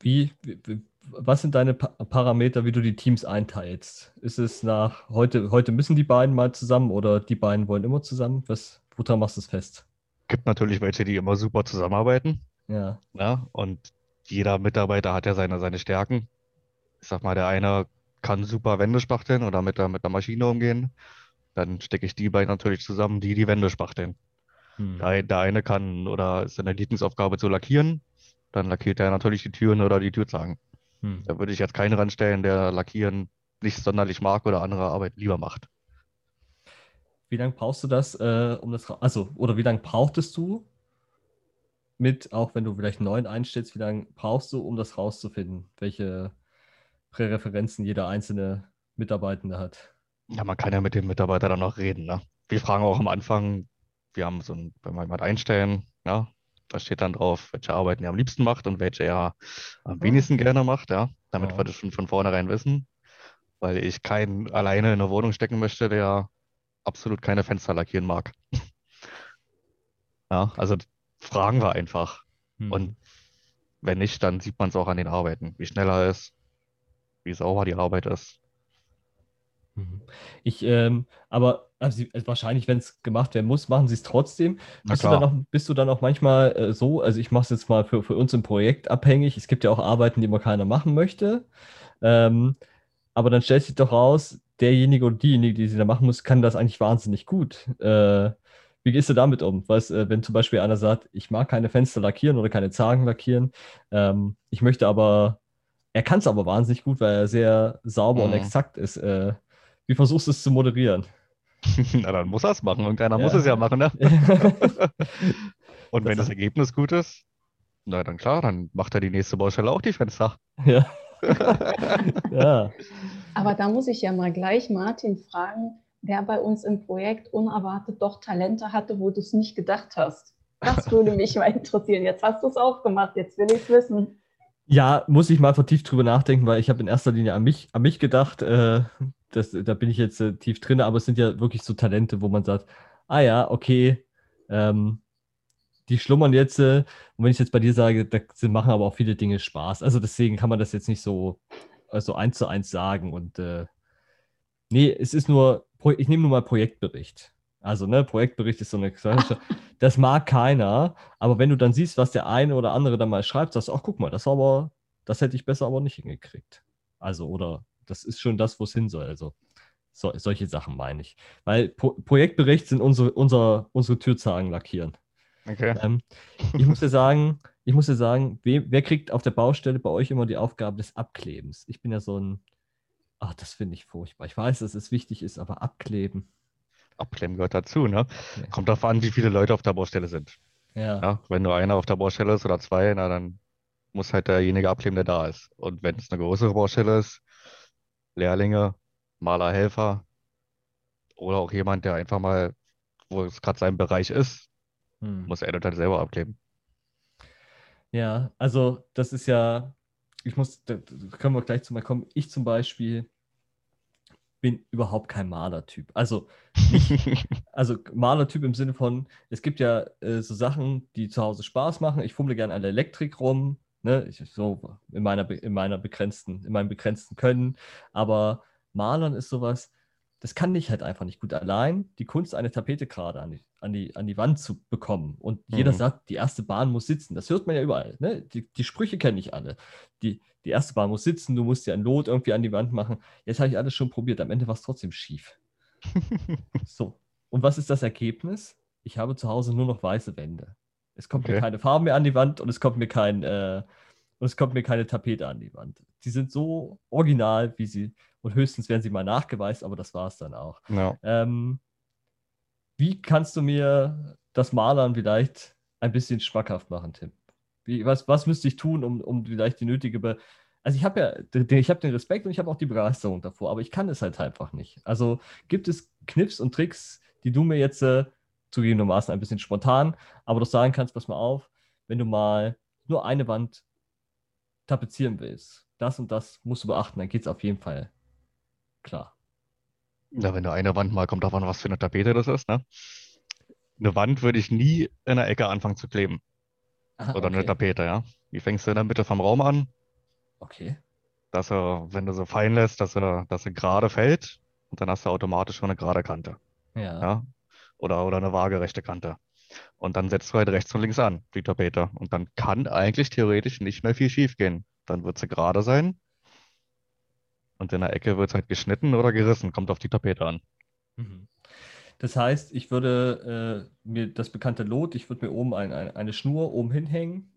Wie, wie, was sind deine pa Parameter, wie du die Teams einteilst? Ist es nach heute, heute müssen die beiden mal zusammen oder die beiden wollen immer zusammen? Was, woran machst du es fest? Gibt natürlich welche, die immer super zusammenarbeiten. Ja. Ja, und jeder Mitarbeiter hat ja seine, seine Stärken. Ich sag mal, der eine kann super Wände spachteln oder mit der, mit der Maschine umgehen. Dann stecke ich die beiden natürlich zusammen, die die Wände spachteln. Hm. Der, der eine kann oder ist seine Lieblingsaufgabe zu lackieren. Dann lackiert er natürlich die Türen oder die Türzagen. Hm. Da würde ich jetzt keinen ranstellen, der Lackieren nicht sonderlich mag oder andere Arbeit lieber macht. Wie lange brauchst du das, äh, um das, also, oder wie lange brauchtest du mit, auch wenn du vielleicht einen neuen einstellst, wie lange brauchst du, um das rauszufinden, welche Präreferenzen jeder einzelne Mitarbeitende hat? Ja, man kann ja mit dem Mitarbeiter dann noch reden, ne? Wir fragen auch am Anfang, wir haben so ein, wenn wir jemand einstellen, ja, da steht dann drauf, welche Arbeiten er am liebsten macht und welche er am wenigsten gerne macht, ja, damit Ja. wir das schon von vornherein wissen, weil ich keinen alleine in eine Wohnung stecken möchte, der absolut keine Fenster lackieren mag. Ja, also fragen wir einfach. Hm. Und wenn nicht, dann sieht man es auch an den Arbeiten, wie schnell er ist, wie sauber die Arbeit ist. Mhm. Ich, ähm, aber also, also wahrscheinlich, wenn es gemacht werden muss, machen sie es trotzdem. Bist du auch, bist du dann auch manchmal äh, so, also ich mache es jetzt mal für, für uns im Projekt abhängig. Es gibt ja auch Arbeiten, die immer keiner machen möchte. Ähm, aber dann stellt sich doch raus, derjenige oder diejenige, die sie da machen muss, kann das eigentlich wahnsinnig gut. Äh, wie gehst du damit um? Weißt, äh, wenn zum Beispiel einer sagt, ich mag keine Fenster lackieren oder keine Zagen lackieren, ähm, ich möchte aber, er kann es aber wahnsinnig gut, weil er sehr sauber und Mhm. exakt ist. Äh, wie versuchst du es zu moderieren? Na, dann muss er es machen. Irgendeiner muss Ja. es ja machen, ne? Und wenn Das- das Ergebnis gut ist, na dann klar, dann macht er die nächste Baustelle auch die Fenster. Ja. ja. Aber da muss ich ja mal gleich Martin fragen, wer bei uns im Projekt unerwartet doch Talente hatte, wo du es nicht gedacht hast. Das würde mich mal interessieren. Jetzt hast du es aufgemacht, jetzt will ich es wissen. Ja, muss ich mal vertieft drüber nachdenken, weil ich habe in erster Linie an mich, an mich gedacht. Äh, das, da bin ich jetzt äh, tief drin, aber es sind ja wirklich so Talente, wo man sagt, ah ja, okay, ähm, die schlummern jetzt. Äh, und wenn ich jetzt bei dir sage, da machen aber auch viele Dinge Spaß. Also deswegen kann man das jetzt nicht so also eins zu eins sagen. Und äh, nee, es ist nur, ich nehme nur mal Projektbericht. Also, ne, Projektbericht ist so eine. Das mag keiner, aber wenn du dann siehst, was der eine oder andere dann mal schreibt, sagst du, ach, guck mal, das aber, das hätte ich besser aber nicht hingekriegt. Also, oder das ist schon das, wo es hin soll. Also, so, solche Sachen meine ich. Weil Pro Projektbericht sind unsere, unser, unsere Türzagen lackieren. Okay. Ähm, ich muss dir sagen, ich muss dir sagen, we, wer kriegt auf der Baustelle bei euch immer die Aufgabe des Abklebens? Ich bin ja so ein, ach, das finde ich furchtbar. Ich weiß, dass es wichtig ist, aber abkleben. Abklemmen gehört dazu, ne? Ja. Kommt darauf an, wie viele Leute auf der Baustelle sind. Ja. Ja, wenn nur einer auf der Baustelle ist oder zwei, na dann muss halt derjenige abkleben, der da ist. Und wenn es eine größere Baustelle ist, Lehrlinge, Maler, Helfer oder auch jemand, der einfach mal, wo es gerade sein Bereich ist, Hm. muss er halt selber abkleben. Ja, also das ist ja, ich muss, da da können wir gleich zu mal kommen. Ich zum Beispiel bin überhaupt kein Malertyp. Also, also Malertyp im Sinne von, es gibt ja äh, so Sachen, die zu Hause Spaß machen. Ich fummle gerne an der Elektrik rum, ne? Ich, so in meiner, in meiner begrenzten, in meinem begrenzten Können. Aber Malern ist sowas, das kann ich halt einfach nicht gut allein. Die Kunst, eine Tapete gerade an die, an die, an die Wand zu bekommen. Und jeder Mhm. sagt, die erste Bahn muss sitzen. Das hört man ja überall. Ne? Die, die Sprüche kenne ich alle. Die, die erste Bahn muss sitzen, du musst dir ein Lot irgendwie an die Wand machen. Jetzt habe ich alles schon probiert. Am Ende war es trotzdem schief. So. Und was ist das Ergebnis? Ich habe zu Hause nur noch weiße Wände. Es kommt mir Okay. keine Farbe mehr an die Wand und es kommt mir kein äh, und es kommt mir keine Tapete an die Wand. Die sind so original, wie sie und höchstens werden sie mal nachgeweist, aber das war es dann auch. Ja. Ähm, wie kannst du mir das Malern vielleicht ein bisschen schmackhaft machen, Tim? Wie, was, was müsste ich tun, um, um vielleicht die nötige Be Also ich habe ja, den, ich habe den Respekt und ich habe auch die Begeisterung davor, aber ich kann es halt einfach nicht. Also gibt es Kniffs und Tricks, die du mir jetzt äh, zugegebenermaßen ein bisschen spontan, aber doch sagen kannst, pass mal auf, wenn du mal nur eine Wand tapezieren willst, das und das musst du beachten, dann geht es auf jeden Fall klar. Ja, wenn du eine Wand mal, kommt davon, was für eine Tapete das ist, ne? Eine Wand würde ich nie in der Ecke anfangen zu kleben. Ah, Oder eine okay. Tapete, ja. Die fängst du in der Mitte vom Raum an, Okay. Dass er, wenn du so fallen lässt, dass er, dass er gerade fällt und dann hast du automatisch schon eine gerade Kante. Ja. Ja? Oder, oder eine waagerechte Kante. Und dann setzt du halt rechts und links an, die Tapete. Und dann kann eigentlich theoretisch nicht mehr viel schief gehen. Dann wird sie gerade sein. Und in der Ecke wird es halt geschnitten oder gerissen, kommt auf die Tapete an. Mhm. Das heißt, ich würde äh, mir das bekannte Lot, ich würde mir oben ein, ein, eine Schnur oben hinhängen.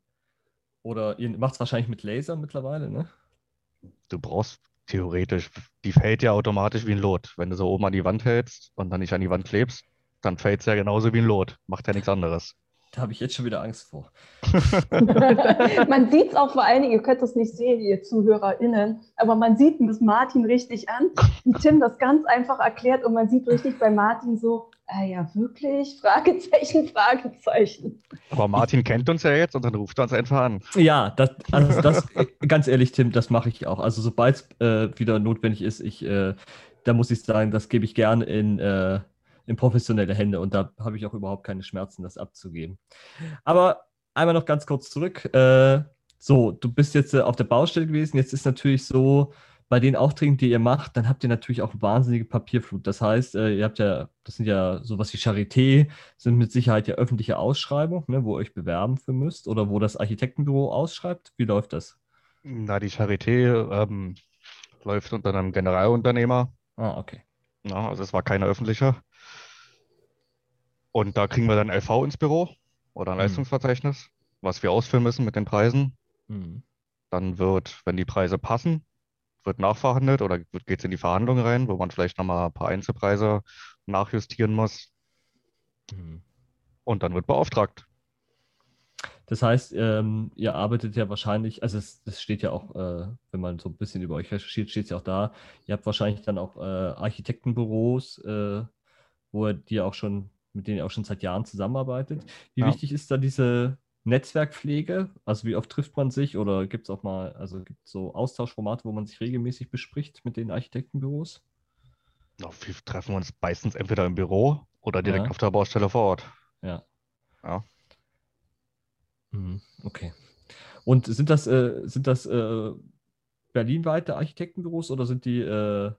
Oder ihr macht es wahrscheinlich mit Laser mittlerweile, ne? Du brauchst theoretisch, die fällt ja automatisch wie ein Lot. Wenn du so oben an die Wand hältst und dann nicht an die Wand klebst, dann fällt es ja genauso wie ein Lot. Macht ja nichts anderes. Da habe ich jetzt schon wieder Angst vor. man sieht es auch vor allen Dingen, ihr könnt es nicht sehen, ihr ZuhörerInnen, aber man sieht es Martin richtig an, wie Tim das ganz einfach erklärt und man sieht richtig bei Martin so, ah ja, wirklich? Fragezeichen, Fragezeichen. Aber Martin kennt uns ja jetzt und dann ruft er uns einfach an. Ja, das, also das, ganz ehrlich, Tim, das mache ich auch. Also sobald es äh, wieder notwendig ist, ich, äh, da muss ich sagen, das gebe ich gerne in äh, in professionelle Hände und da habe ich auch überhaupt keine Schmerzen, das abzugeben. Aber einmal noch ganz kurz zurück. Äh, so, du bist jetzt äh, auf der Baustelle gewesen. Jetzt ist natürlich so, bei den Aufträgen, die ihr macht, dann habt ihr natürlich auch wahnsinnige Papierflut. Das heißt, äh, ihr habt ja, das sind ja sowas wie Charité, sind mit Sicherheit ja öffentliche Ausschreibungen, ne, wo ihr euch bewerben für müsst oder wo das Architektenbüro ausschreibt. Wie läuft das? Na, die Charité ähm, läuft unter einem Generalunternehmer. Ah, okay. Ja, also es war keine öffentliche. Und da kriegen wir dann LV ins Büro oder ein Mhm. Leistungsverzeichnis, was wir ausfüllen müssen mit den Preisen. Hm. Dann wird, wenn die Preise passen, wird nachverhandelt oder geht es in die Verhandlungen rein, wo man vielleicht nochmal ein paar Einzelpreise nachjustieren muss. Hm. Und dann wird beauftragt. Das heißt, ähm, ihr arbeitet ja wahrscheinlich, also es, das steht ja auch, äh, wenn man so ein bisschen über euch recherchiert, steht es ja auch da, ihr habt wahrscheinlich dann auch äh, Architektenbüros, äh, wo ihr die auch schon, mit denen ihr auch schon seit Jahren zusammenarbeitet. Wie Ja. wichtig ist da diese Netzwerkpflege? Also wie oft trifft man sich oder gibt es auch mal, also gibt es so Austauschformate, wo man sich regelmäßig bespricht mit den Architektenbüros? Na, Wir treffen uns meistens entweder im Büro oder direkt Ja. auf der Baustelle vor Ort. Ja. Ja. Mhm, Okay. Und sind das, äh, sind das äh, berlinweite Architektenbüros oder sind die, äh,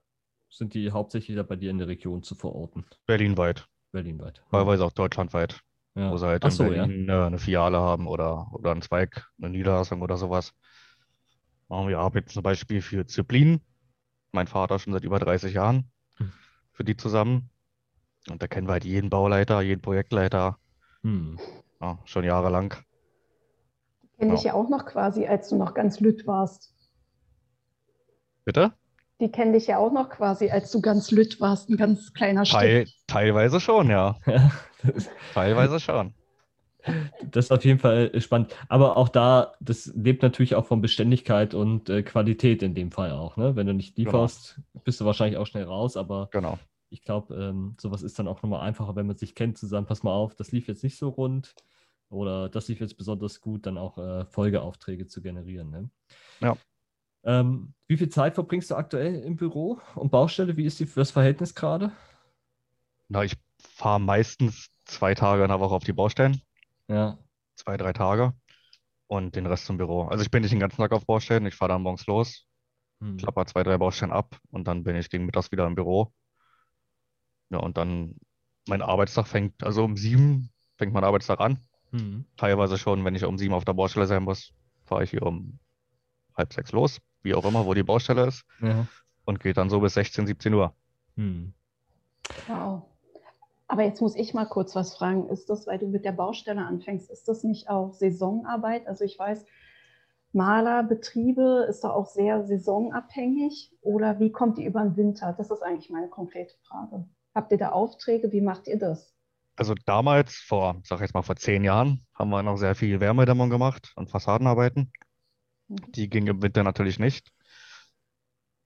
sind die hauptsächlich da bei dir in der Region zu verorten? Berlinweit, Berlinweit. teilweise auch deutschlandweit, Ja. wo sie halt so, ja. Berlin äh, eine Filiale haben oder, oder einen Zweig, eine Niederlassung oder sowas. Ja, Wir arbeiten zum Beispiel für Zyplin, mein Vater schon seit über 30 Jahren, Hm. für die zusammen. Und da kennen wir halt jeden Bauleiter, jeden Projektleiter, Hm. ja, schon jahrelang. Kenne Ja. ich ja auch noch quasi, als du noch ganz lütt warst. Bitte? Die kennen dich ja auch noch quasi, als du ganz lütt warst, ein ganz kleiner Stück. Teil, teilweise schon, ja. Ja, Teilweise schon. das ist auf jeden Fall äh, spannend. Aber auch da, das lebt natürlich auch von Beständigkeit und äh, Qualität in dem Fall auch. Ne? Wenn du nicht Genau. lieferst, bist du wahrscheinlich auch schnell raus, aber Genau. ich glaube, ähm, sowas ist dann auch nochmal einfacher, wenn man sich kennt, zusammen, pass mal auf, das lief jetzt nicht so rund oder das lief jetzt besonders gut, dann auch äh, Folgeaufträge zu generieren. Ne? Ja. Ähm, wie viel Zeit verbringst du aktuell im Büro und Baustelle? Wie ist die, das Verhältnis gerade? Na, ich fahre meistens zwei Tage in der Woche auf die Baustellen, Ja. zwei, drei Tage und den Rest zum Büro. Also ich bin nicht den ganzen Tag auf Baustellen, ich fahre dann morgens los, Hm. klapper zwei, drei Baustellen ab und dann bin ich gegen mittags wieder im Büro. Ja, und dann mein Arbeitstag fängt, also um sieben fängt mein Arbeitstag an. Hm. Teilweise schon, wenn ich um sieben auf der Baustelle sein muss, fahre ich hier um halb sechs los, wie auch immer, wo die Baustelle ist, Ja. und geht dann so bis 16, 17 Uhr. Hm. Wow. Aber jetzt muss ich mal kurz was fragen. Ist das, weil du mit der Baustelle anfängst, ist das nicht auch Saisonarbeit? Also ich weiß, Malerbetriebe ist da auch sehr saisonabhängig oder wie kommt ihr über den Winter? Das ist eigentlich meine konkrete Frage. Habt ihr da Aufträge? Wie macht ihr das? Also damals, vor, sag ich jetzt mal vor zehn Jahren, haben wir noch sehr viel Wärmedämmung gemacht und Fassadenarbeiten. Die ging im Winter natürlich nicht.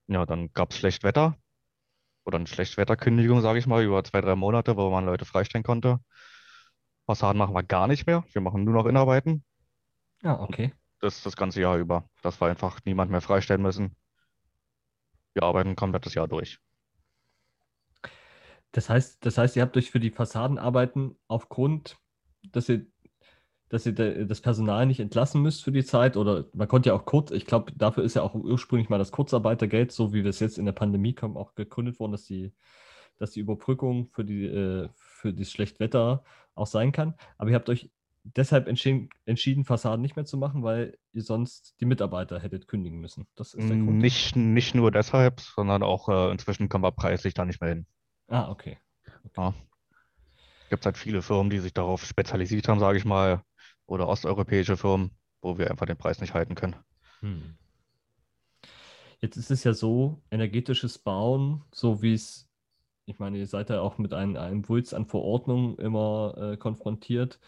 Ja, dann gab es Schlechtwetter oder eine Schlechtwetterkündigung, sage ich mal, über zwei, drei Monate, wo man Leute freistellen konnte. Fassaden machen wir gar nicht mehr. Wir machen nur noch Innenarbeiten. Ja, okay. Das das ganze Jahr über, dass wir einfach niemand mehr freistellen müssen. Wir arbeiten komplett das Jahr durch. Das heißt, das heißt, ihr habt euch für die Fassadenarbeiten aufgrund, dass ihr dass ihr das Personal nicht entlassen müsst für die Zeit oder man konnte ja auch kurz, ich glaube, dafür ist ja auch ursprünglich mal das Kurzarbeitergeld, so wie wir es jetzt in der Pandemie kommen, auch gegründet worden, dass die, dass die Überbrückung für die, äh, für das Schlechtwetter auch sein kann. Aber ihr habt euch deshalb entschieden, entschieden, Fassaden nicht mehr zu machen, weil ihr sonst die Mitarbeiter hättet kündigen müssen. Das ist der Grund. Nicht, nicht nur deshalb, sondern auch äh, inzwischen kommen wir preislich da nicht mehr hin. Ah, okay. okay. Ja. Es gibt halt viele Firmen, die sich darauf spezialisiert haben, sage ich mal, oder osteuropäische Firmen, wo wir einfach den Preis nicht halten können. Hm. Jetzt ist es ja so, energetisches Bauen, so wie es, ich meine, ihr seid ja auch mit einem, einem Wulst an Verordnungen immer äh, konfrontiert,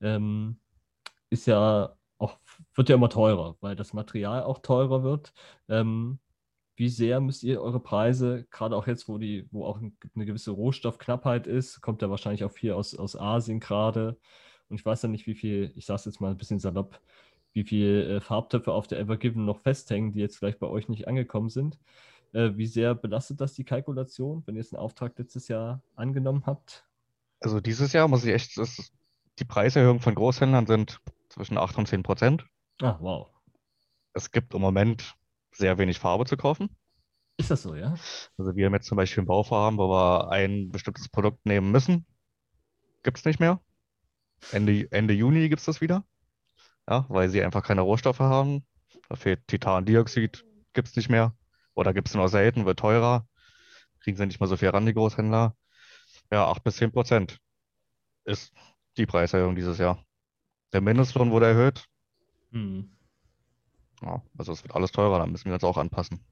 ähm, ist ja auch, wird ja immer teurer, weil das Material auch teurer wird. Ähm, wie sehr müsst ihr eure Preise, gerade auch jetzt, wo die, wo auch eine gewisse Rohstoffknappheit ist, kommt ja wahrscheinlich auch viel aus, aus Asien gerade, und ich weiß ja nicht, wie viel, ich sage es jetzt mal ein bisschen salopp, wie viele äh, Farbtöpfe auf der Evergiven noch festhängen, die jetzt vielleicht bei euch nicht angekommen sind. Äh, wie sehr belastet das die Kalkulation, wenn ihr jetzt einen Auftrag letztes Jahr angenommen habt? Also dieses Jahr muss ich echt, ist, die Preiserhöhungen von Großhändlern sind zwischen 8 und 10 Prozent. Ah, wow. Es gibt im Moment sehr wenig Farbe zu kaufen. Ist das so, ja? Also wir haben jetzt zum Beispiel ein Bauvorhaben, wo wir ein bestimmtes Produkt nehmen müssen. Gibt es nicht mehr. Ende, Ende Juni gibt es das wieder. Ja, weil sie einfach keine Rohstoffe haben. Da fehlt Titandioxid, gibt es nicht mehr. Oder gibt es nur selten, wird teurer. Kriegen sie nicht mal so viel ran, die Großhändler. Ja, 8 bis 10 Prozent ist die Preiserhöhung dieses Jahr. Der Mindestlohn wurde erhöht. Hm. Ja, also es wird alles teurer, da müssen wir uns auch anpassen.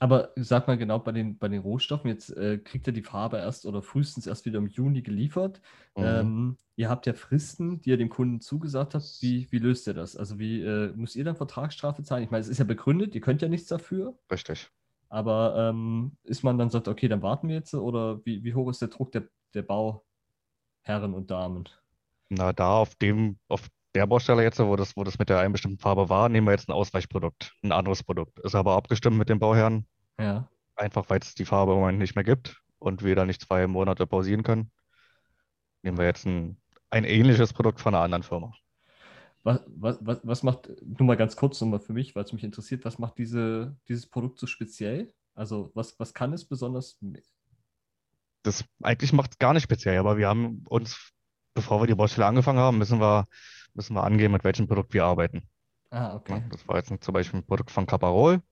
Aber sag mal genau bei den, bei den Rohstoffen, jetzt äh, kriegt ihr die Farbe erst oder frühestens erst wieder im Juni geliefert. Mhm. Ähm, ihr habt ja Fristen, die ihr dem Kunden zugesagt habt. Wie, wie löst ihr das? Also wie äh, müsst ihr dann Vertragsstrafe zahlen? Ich meine, es ist ja begründet, ihr könnt ja nichts dafür. Richtig. Aber ähm, ist man dann sagt, okay, dann warten wir jetzt oder wie, wie hoch ist der Druck der, der Bauherren und Damen? Na, da auf dem, auf der Baustelle jetzt, wo das, wo das mit der einen bestimmten Farbe war, nehmen wir jetzt ein Ausweichprodukt, ein anderes Produkt. Ist aber abgestimmt mit dem Bauherrn. Ja. Einfach weil es die Farbe im Moment nicht mehr gibt und wir da nicht zwei Monate pausieren können, nehmen wir jetzt ein, ein ähnliches Produkt von einer anderen Firma. Was, was, was, was macht, nur mal ganz kurz nochmal für mich, weil es mich interessiert, was macht diese, dieses Produkt so speziell? Also was, was kann es besonders? Das eigentlich macht es gar nicht speziell, aber wir haben uns, bevor wir die Baustelle angefangen haben, müssen wir müssen wir angeben, mit welchem Produkt wir arbeiten. Ah, okay. das war jetzt zum Beispiel ein Produkt von Caparol,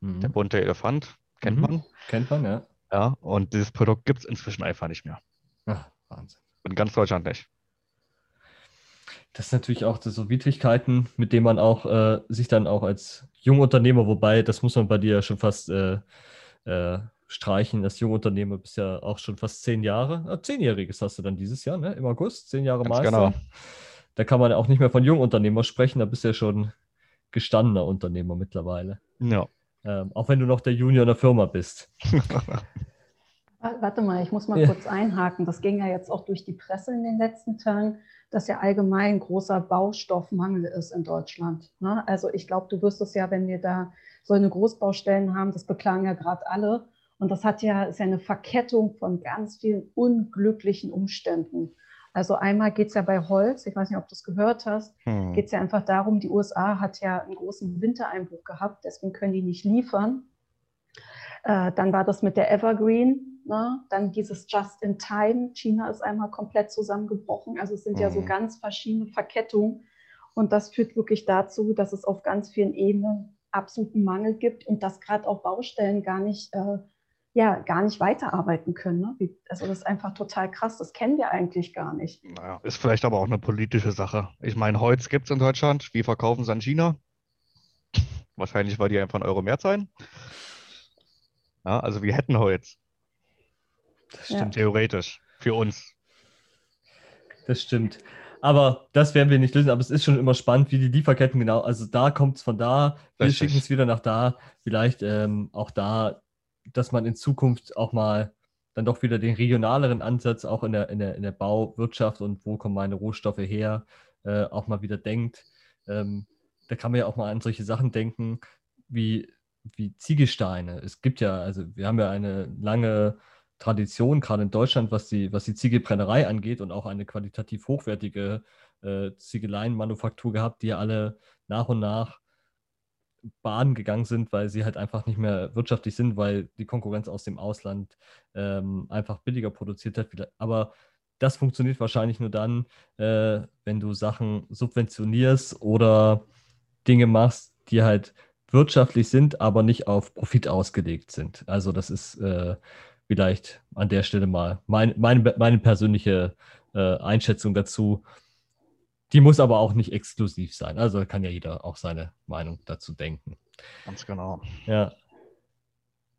mhm. der bunte Elefant, kennt mhm. man. Kennt man, ja. Ja, und dieses Produkt gibt es inzwischen einfach nicht mehr. Ach, Wahnsinn. In ganz Deutschland nicht. Das sind natürlich auch so Widrigkeiten, mit denen man auch äh, sich dann auch als Jungunternehmer, wobei das muss man bei dir ja schon fast äh, äh, streichen, als Jungunternehmer bist ja auch schon fast zehn Jahre, äh, zehnjähriges hast du dann dieses Jahr, ne? Im August, zehn Jahre Ganz Meister. Genau da kann man auch nicht mehr von Jungunternehmer sprechen, da bist du ja schon gestandener Unternehmer mittlerweile. Ja. Ähm, auch wenn du noch der Junior in der Firma bist. Warte mal, ich muss mal ja. kurz einhaken. Das ging ja jetzt auch durch die Presse in den letzten Tagen, dass ja allgemein großer Baustoffmangel ist in Deutschland. Ne? Also ich glaube, du wirst es ja, wenn wir da so eine Großbaustellen haben, das beklagen ja gerade alle. Und das hat ja, ist ja eine Verkettung von ganz vielen unglücklichen Umständen. Also einmal geht es ja bei Holz, ich weiß nicht, ob du es gehört hast, hm. geht es ja einfach darum, die USA hat ja einen großen Wintereinbruch gehabt, deswegen können die nicht liefern. Äh, dann war das mit der Evergreen, ne? dann dieses Just in Time. China ist einmal komplett zusammengebrochen. Also es sind hm. ja so hm. ganz verschiedene Verkettungen. Und das führt wirklich dazu, dass es auf ganz vielen Ebenen absoluten Mangel gibt und dass gerade auch Baustellen gar nicht äh, ja gar nicht weiterarbeiten können. Ne? Also das ist einfach total krass. Das kennen wir eigentlich gar nicht. Naja, ist vielleicht aber auch eine politische Sache. Ich meine, Holz gibt es in Deutschland. Wir verkaufen es an China. Wahrscheinlich, weil die einfach einen Euro mehr zahlen. Ja, also wir hätten Holz. Das stimmt. Ja. Theoretisch. Für uns. Das stimmt. Aber das werden wir nicht lösen. Aber es ist schon immer spannend, wie die Lieferketten genau. Also da kommt es von da, wir schicken es wieder nach da. Vielleicht ähm, auch da dass man in Zukunft auch mal dann doch wieder den regionaleren Ansatz auch in der, in der, in der Bauwirtschaft und wo kommen meine Rohstoffe her, äh, auch mal wieder denkt. Ähm, da kann man ja auch mal an solche Sachen denken, wie, wie Ziegelsteine. Es gibt ja, also wir haben ja eine lange Tradition, gerade in Deutschland, was die, was die Ziegelbrennerei angeht und auch eine qualitativ hochwertige äh, Ziegeleienmanufaktur gehabt, die alle nach und nach Bahn gegangen sind, weil sie halt einfach nicht mehr wirtschaftlich sind, weil die Konkurrenz aus dem Ausland ähm, einfach billiger produziert hat. Aber das funktioniert wahrscheinlich nur dann, äh, wenn du Sachen subventionierst oder Dinge machst, die halt wirtschaftlich sind, aber nicht auf Profit ausgelegt sind. Also das ist äh, vielleicht an der Stelle mal mein, meine, meine persönliche äh, Einschätzung dazu. Die muss aber auch nicht exklusiv sein. Also kann ja jeder auch seine Meinung dazu denken. Ganz genau. Ja.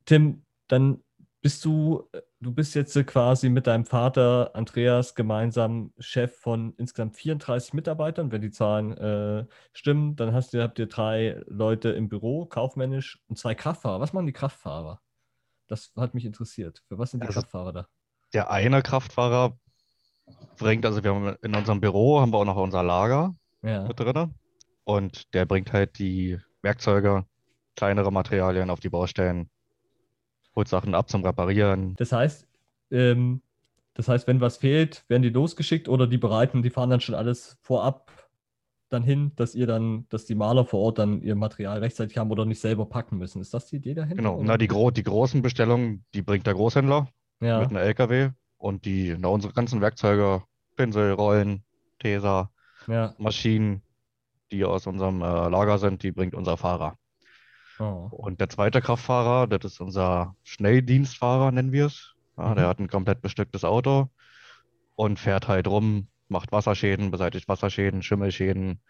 Tim, dann bist du, du bist jetzt quasi mit deinem Vater Andreas gemeinsam Chef von insgesamt 34 Mitarbeitern. Wenn die Zahlen äh, stimmen, dann hast du, habt ihr drei Leute im Büro, kaufmännisch und zwei Kraftfahrer. Was machen die Kraftfahrer? Das hat mich interessiert. Für was sind die also Kraftfahrer da? Der eine Kraftfahrer bringt, also wir haben in unserem Büro haben wir auch noch unser Lager ja. mit drin. Und der bringt halt die Werkzeuge, kleinere Materialien auf die Baustellen holt Sachen ab zum Reparieren. Das heißt, ähm, das heißt, wenn was fehlt, werden die losgeschickt oder die bereiten, die fahren dann schon alles vorab dann hin, dass ihr dann, dass die Maler vor Ort dann ihr Material rechtzeitig haben oder nicht selber packen müssen. Ist das die Idee dahinter? Genau, na, die, gro die großen Bestellungen, die bringt der Großhändler ja. mit einem LKW und die, na, unsere ganzen Werkzeuge, Pinsel, Rollen, Teser, ja. Maschinen, die aus unserem äh, Lager sind, die bringt unser Fahrer. Oh. Und der zweite Kraftfahrer, das ist unser Schnelldienstfahrer, nennen wir es. Ja, mhm. Der hat ein komplett bestücktes Auto und fährt halt rum, macht Wasserschäden, beseitigt Wasserschäden, Schimmelschäden.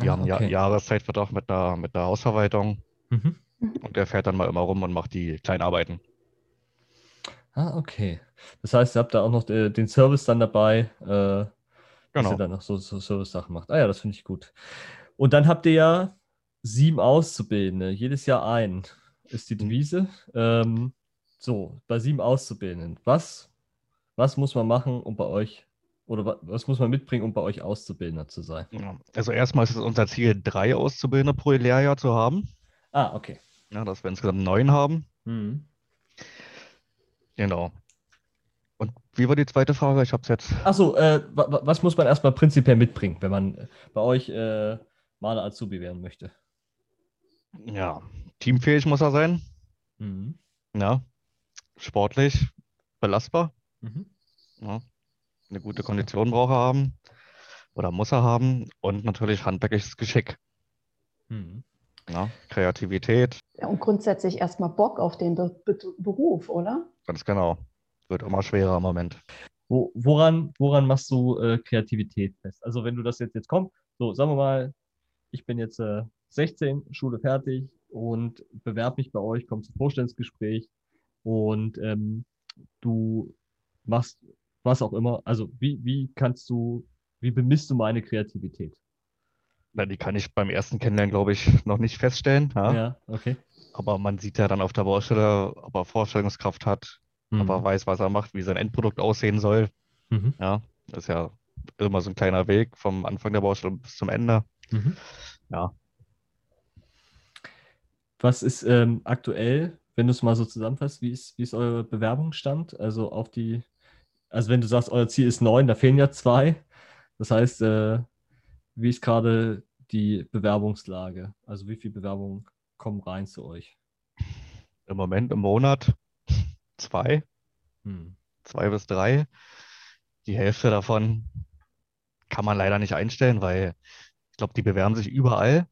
Wir ah, haben okay. ja Jahreszeitvertrag mit der, mit der Hausverwaltung. Mhm. Und der fährt dann mal immer rum und macht die Kleinarbeiten. Ah, okay. Das heißt, ihr habt da auch noch äh, den Service dann dabei, äh, genau. dass ihr dann noch so, so Service-Sachen macht. Ah ja, das finde ich gut. Und dann habt ihr ja sieben Auszubildende, jedes Jahr ein, ist die Devise. Ähm, so, bei sieben Auszubildenden, was, was muss man machen, um bei euch, oder was muss man mitbringen, um bei euch Auszubildender zu sein? Also erstmal ist es unser Ziel, drei Auszubildende pro Lehrjahr zu haben. Ah, okay. Ja, dass wir insgesamt neun haben. Mhm. Genau. Und wie war die zweite Frage? Ich habe es jetzt. Achso, äh, was muss man erstmal prinzipiell mitbringen, wenn man bei euch äh, Maler Azubi werden möchte? Ja, teamfähig muss er sein. Mhm. Ja, sportlich, belastbar. Mhm. Ja, eine gute Kondition braucht er haben oder muss er haben und natürlich handwerkliches Geschick. Mhm. Ja, Kreativität. Ja, und grundsätzlich erstmal Bock auf den Be Be Beruf, oder? Ganz genau. Wird immer schwerer im Moment. Wo, woran, woran machst du äh, Kreativität fest? Also wenn du das jetzt, jetzt kommt, so sagen wir mal, ich bin jetzt äh, 16, Schule fertig und bewerbe mich bei euch, komme zum Vorstellungsgespräch und ähm, du machst was auch immer. Also wie, wie kannst du, wie bemisst du meine Kreativität? Na, die kann ich beim ersten Kennenlernen, glaube ich, noch nicht feststellen. Ja? ja, okay. Aber man sieht ja dann auf der Baustelle, ob er Vorstellungskraft hat, mhm. ob er weiß, was er macht, wie sein Endprodukt aussehen soll. Mhm. Ja, das ist ja immer so ein kleiner Weg vom Anfang der Baustelle bis zum Ende. Mhm. Ja, was ist ähm, aktuell, wenn du es mal so zusammenfasst, wie ist, wie ist euer Bewerbungsstand? Also auf die, also wenn du sagst, euer Ziel ist neun, da fehlen ja zwei. Das heißt, äh, wie ist gerade die Bewerbungslage? Also wie viele Bewerbungen kommen rein zu euch? Im Moment im Monat zwei, hm. zwei bis drei. Die Hälfte davon kann man leider nicht einstellen, weil ich glaube, die bewerben sich überall,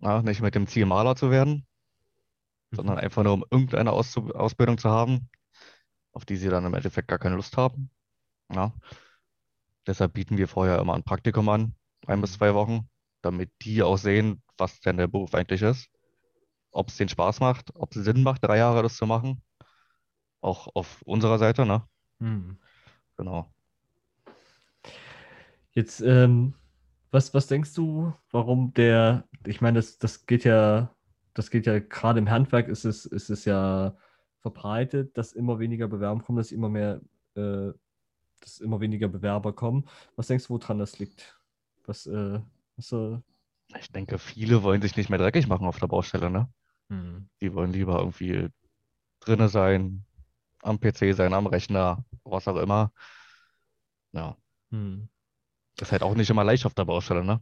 ja, nicht mit dem Ziel, Maler zu werden, sondern mhm. einfach nur, um irgendeine Aus Ausbildung zu haben, auf die sie dann im Endeffekt gar keine Lust haben. Ja. Deshalb bieten wir vorher immer ein Praktikum an, ein bis mhm. zwei Wochen, damit die auch sehen, was denn der Beruf eigentlich ist, ob es den Spaß macht, ob es Sinn macht, drei Jahre das zu machen. Auch auf unserer Seite, ne? Mhm. Genau. Jetzt, ähm, was, was denkst du, warum der, ich meine, das, das geht ja das geht ja gerade im Handwerk ist es, ist es ja verbreitet, dass immer weniger Bewerber kommen, dass immer mehr, äh, dass immer weniger Bewerber kommen. Was denkst du, woran das liegt? Was, äh, was äh... Ich denke, viele wollen sich nicht mehr dreckig machen auf der Baustelle, ne? Hm. Die wollen lieber irgendwie drinne sein, am PC sein, am Rechner, was auch immer. Ja. Hm. Ist halt auch nicht immer leicht auf der Baustelle, ne?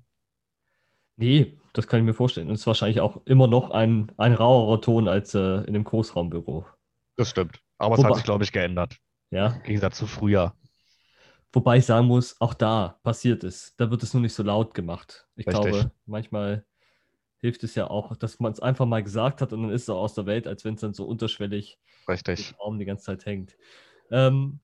Nee, das kann ich mir vorstellen. Und es ist wahrscheinlich auch immer noch ein, ein rauerer Ton als äh, in einem Großraumbüro. Das stimmt. Aber es hat sich, glaube ich, geändert. Ja. Im Gegensatz zu früher. Wobei ich sagen muss, auch da passiert es. Da wird es nur nicht so laut gemacht. Ich Richtig. glaube, manchmal hilft es ja auch, dass man es einfach mal gesagt hat und dann ist es auch aus der Welt, als wenn es dann so unterschwellig Richtig. im Raum die ganze Zeit hängt. Ähm,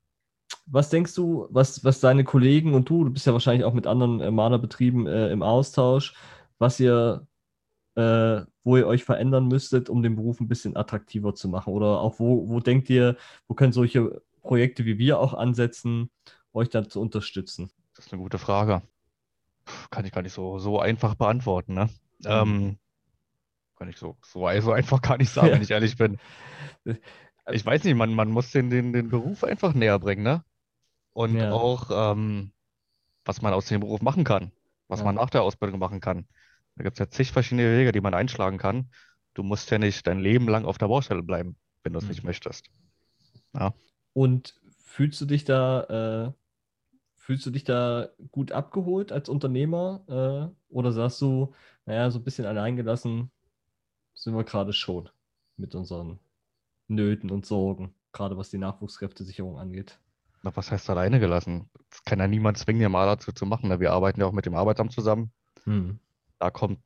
was denkst du, was, was deine Kollegen und du, du bist ja wahrscheinlich auch mit anderen äh, Malerbetrieben äh, im Austausch, was ihr, äh, wo ihr euch verändern müsstet, um den Beruf ein bisschen attraktiver zu machen? Oder auch wo, wo denkt ihr, wo können solche Projekte wie wir auch ansetzen, euch da zu unterstützen? Das ist eine gute Frage. Kann ich gar nicht so, so einfach beantworten, ne? Ähm, kann ich so, so, so einfach gar nicht sagen, Ja. wenn ich ehrlich bin. Ich weiß nicht, man, man muss den, den, den Beruf einfach näher bringen, ne? Und Ja. auch, ähm, was man aus dem Beruf machen kann, was Ja. man nach der Ausbildung machen kann. Da gibt es ja zig verschiedene Wege, die man einschlagen kann. Du musst ja nicht dein Leben lang auf der Baustelle bleiben, wenn du es Mhm. nicht möchtest. Und fühlst du dich da, äh, fühlst du dich da gut abgeholt als Unternehmer? Äh, oder sagst du, naja, so ein bisschen alleingelassen sind wir gerade schon mit unseren Nöten und Sorgen, gerade was die Nachwuchskräftesicherung angeht? Na, was heißt alleine gelassen? Das kann ja niemand zwingen, den Maler zu, zu machen. Ne? Wir arbeiten ja auch mit dem Arbeitsamt zusammen. Hm. Da kommt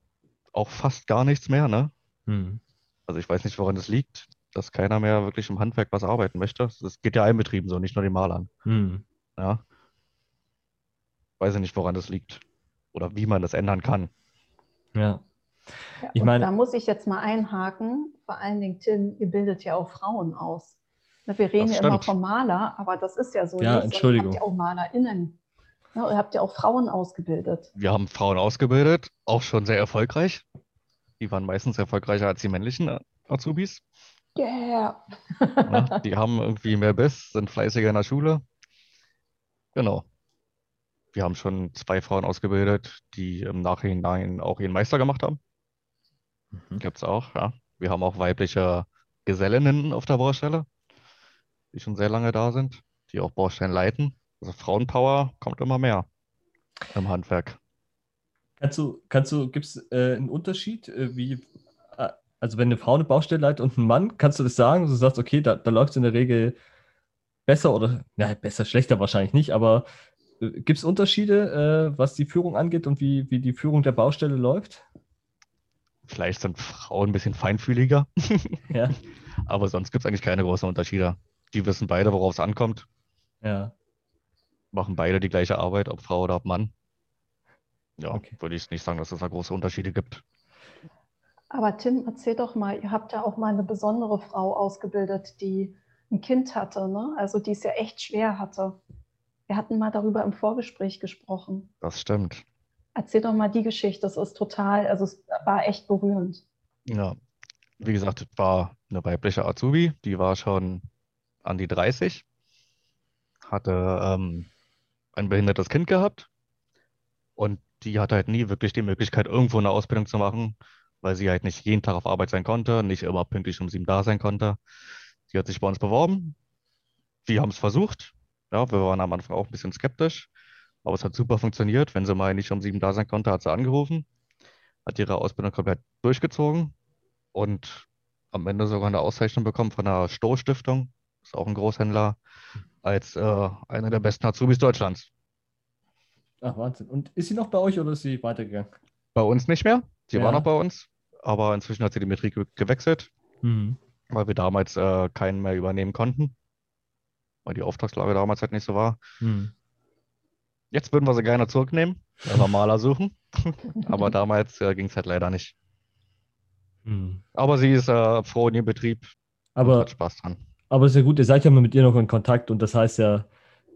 auch fast gar nichts mehr, ne? Hm. Also ich weiß nicht, woran das liegt, dass keiner mehr wirklich im Handwerk was arbeiten möchte. Das geht ja allen Betrieben so, nicht nur den Malern. Hm. Ja. Weiß ich nicht, woran das liegt. Oder wie man das ändern kann. Ja. Ja, Ich meine- da muss ich jetzt mal einhaken. Vor allen Dingen, Tim, ihr bildet ja auch Frauen aus. Na, Wir reden ja immer vom Maler, aber das ist ja so Ja, nicht. Entschuldigung. Ihr habt ja auch MalerInnen. Ja, ihr habt ja auch Frauen ausgebildet. Wir haben Frauen ausgebildet, auch schon sehr erfolgreich. Die waren meistens erfolgreicher als die männlichen äh, Azubis. Yeah. Ne? Die haben irgendwie mehr Biss, sind fleißiger in der Schule. Genau. Wir haben schon zwei Frauen ausgebildet, die im Nachhinein auch ihren Meister gemacht haben. Mhm. Gibt es auch, ja. Wir haben auch weibliche Gesellinnen auf der Baustelle, die schon sehr lange da sind, die auch Baustellen leiten. Also Frauenpower kommt immer mehr im Handwerk. Kannst du, kannst du, gibt es äh, einen Unterschied, äh, wie, äh, also wenn eine Frau eine Baustelle leitet und ein Mann, kannst du das sagen? Du sagst, okay, da, da läuft es in der Regel besser oder, ja, besser, schlechter wahrscheinlich nicht, aber gibt es Unterschiede, äh, was die Führung angeht und wie, wie die Führung der Baustelle läuft? Vielleicht sind Frauen ein bisschen feinfühliger, Ja, aber sonst gibt es eigentlich keine großen Unterschiede. Die wissen beide, worauf es ankommt, ja, machen beide die gleiche Arbeit, ob Frau oder ob Mann. Ja, Okay. würde ich nicht sagen, dass es da große Unterschiede gibt. Aber Tim, erzähl doch mal, ihr habt ja auch mal eine besondere Frau ausgebildet, die ein Kind hatte, ne? Also die es ja echt schwer hatte. Wir hatten mal darüber im Vorgespräch gesprochen. Das stimmt. Erzähl doch mal die Geschichte. Das ist total, also es war echt berührend. Ja, wie gesagt, es war eine weibliche Azubi, die war schon an die 30, hatte ähm, ein behindertes Kind gehabt und die hatte halt nie wirklich die Möglichkeit, irgendwo eine Ausbildung zu machen, weil sie halt nicht jeden Tag auf Arbeit sein konnte, nicht immer pünktlich um sieben da sein konnte. Sie hat sich bei uns beworben, wir haben es versucht, ja, wir waren am Anfang auch ein bisschen skeptisch, aber es hat super funktioniert. Wenn sie mal nicht um sieben da sein konnte, hat sie angerufen, hat ihre Ausbildung komplett durchgezogen und am Ende sogar eine Auszeichnung bekommen von der Stoh Stiftung, ist auch ein Großhändler, als äh, einer der besten Azubis Deutschlands. ach Wahnsinn. Und ist sie noch bei euch oder ist sie weitergegangen? Bei uns nicht mehr, sie war Ja. noch bei uns, aber inzwischen hat sie die Metrik ge- gewechselt, Mhm. weil wir damals äh, keinen mehr übernehmen konnten, weil die Auftragslage damals halt nicht so war. Mhm. Jetzt würden wir sie gerne zurücknehmen, wenn wir Maler suchen, aber damals äh, ging es halt leider nicht. Mhm. Aber sie ist äh, froh in ihrem Betrieb Aber hat Spaß dran. Aber ist ja gut, ihr seid ja mal mit ihr noch in Kontakt und das heißt ja,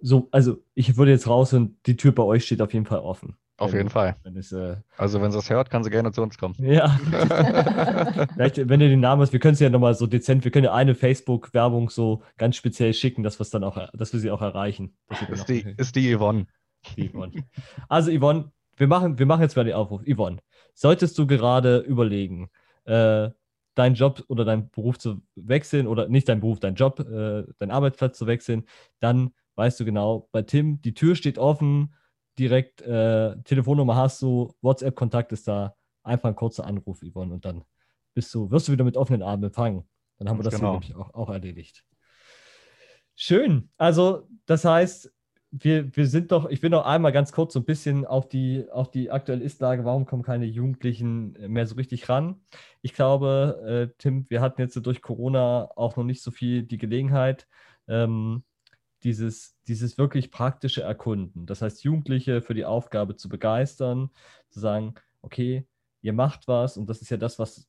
so, also ich würde jetzt raus und die Tür bei euch steht auf jeden Fall offen. Auf jeden Fall. Wenn es, äh, Also wenn sie es hört, kann sie gerne zu uns kommen. ja, vielleicht, wenn ihr den Namen hast, wir können es ja nochmal so dezent, wir können ja eine Facebook-Werbung so ganz speziell schicken, dass wir es dann auch, dass wir sie auch erreichen. Ist auch- die, ist die Yvonne. die Yvonne. Also Yvonne, wir machen, wir machen jetzt mal den Aufruf. Yvonne, solltest du gerade überlegen, äh, deinen Job oder deinen Beruf zu wechseln oder nicht deinen Beruf, deinen Job, äh, deinen Arbeitsplatz zu wechseln, dann weißt du genau, bei Tim, die Tür steht offen, direkt äh, Telefonnummer hast du, WhatsApp-Kontakt ist da, einfach ein kurzer Anruf, Yvonne, und dann bist du, wirst du wieder mit offenen Armen empfangen. Dann haben wir das genau. nämlich auch, auch erledigt. Schön. Also, das heißt, wir, wir sind doch, ich will noch einmal ganz kurz so ein bisschen auf die, auf die aktuelle Ist-Lage, warum kommen keine Jugendlichen mehr so richtig ran? Ich glaube, äh, Tim, wir hatten jetzt durch Corona auch noch nicht so viel die Gelegenheit, ähm, dieses, dieses wirklich praktische Erkunden. Das heißt, Jugendliche für die Aufgabe zu begeistern, zu sagen, okay, ihr macht was und das ist ja das, was,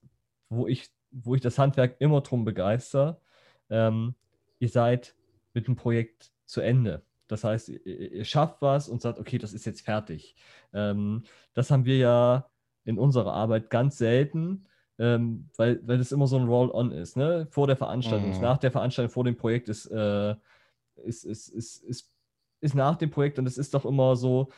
wo ich, wo ich das Handwerk immer drum begeister. Ähm, ihr seid mit dem Projekt zu Ende. Das heißt, ihr, ihr, schafft was und sagt, okay, das ist jetzt fertig. Ähm, das haben wir ja in unserer Arbeit ganz selten, ähm, weil, weil das immer so ein Roll-on ist. Ne? Vor der Veranstaltung, mhm. nach der Veranstaltung, vor dem Projekt ist, äh, ist, ist, ist, ist, ist nach dem Projekt und es ist doch immer so,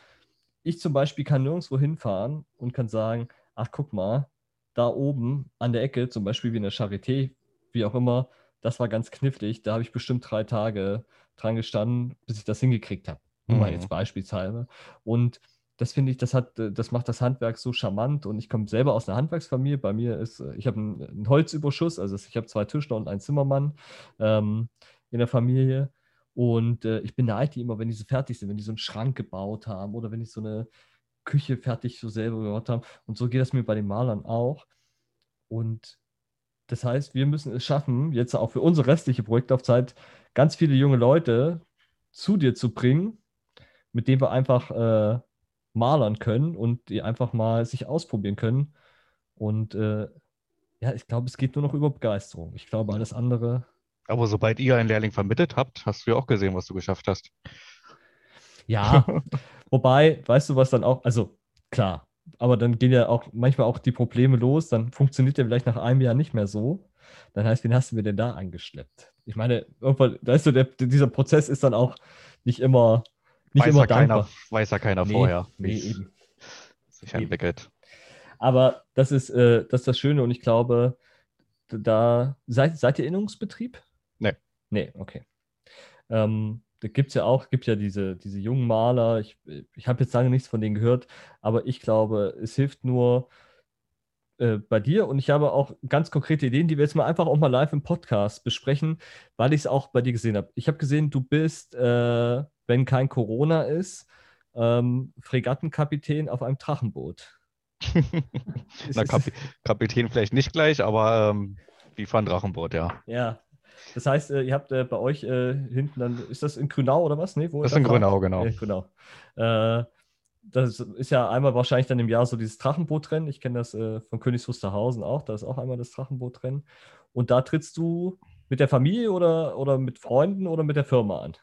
ich zum Beispiel kann nirgendwo hinfahren und kann sagen, ach guck mal, da oben an der Ecke, zum Beispiel wie in der Charité, wie auch immer, das war ganz knifflig. Da habe ich bestimmt drei Tage dran gestanden, bis ich das hingekriegt habe. Nur mhm. mal jetzt beispielsweise. Und das finde ich, das hat, das macht das Handwerk so charmant und ich komme selber aus einer Handwerksfamilie. Bei mir ist, ich habe einen, einen, Holzüberschuss, also ich habe zwei Tischler und einen Zimmermann ähm, in der Familie. Und äh, ich beneide die immer, wenn die so fertig sind, wenn die so einen Schrank gebaut haben oder wenn die so eine Küche fertig so selber gebaut haben. Und so geht das mir bei den Malern auch. Und das heißt, wir müssen es schaffen, jetzt auch für unsere restliche Projektaufzeit ganz viele junge Leute zu dir zu bringen, mit denen wir einfach äh, malern können und die einfach mal sich ausprobieren können. Und äh, ja, ich glaube, es geht nur noch über Begeisterung. Ich glaube, alles andere. Aber sobald ihr einen Lehrling vermittelt habt, hast du ja auch gesehen, was du geschafft hast. Ja, wobei, weißt du, was dann auch, also klar, aber dann gehen ja auch manchmal auch die Probleme los, dann funktioniert der vielleicht nach einem Jahr nicht mehr so. Dann heißt, wen hast du mir denn da angeschleppt? Ich meine, irgendwann, weißt du, der, dieser Prozess ist dann auch nicht immer, nicht weiß immer ja keiner, Weiß ja keiner nee, vorher, wie nee, eben. sich entwickelt. Aber das ist, äh, das ist das Schöne und ich glaube, da seid, seid ihr Innungsbetrieb? Nee. Nee, okay. Ähm, da gibt es ja auch, gibt ja diese, diese jungen Maler, ich, ich habe jetzt lange nichts von denen gehört, aber ich glaube, es hilft nur äh, bei dir und ich habe auch ganz konkrete Ideen, die wir jetzt mal einfach auch mal live im Podcast besprechen, weil ich es auch bei dir gesehen habe. Ich habe gesehen, du bist, äh, wenn kein Corona ist, ähm, Fregattenkapitän auf einem Drachenboot. Na, Kap Kapitän vielleicht nicht gleich, aber ähm, wie von Drachenboot, ja. Ja, das heißt, äh, ihr habt äh, bei euch äh, hinten dann, ist das in Grünau oder was? Nee, wo das ist in Grünau, genau. genau. das ist ja einmal wahrscheinlich dann im Jahr so dieses Drachenbootrennen. Ich kenne das von Königs Wusterhausen auch. Da ist auch einmal das Drachenbootrennen. Und da trittst du mit der Familie oder, oder mit Freunden oder mit der Firma an?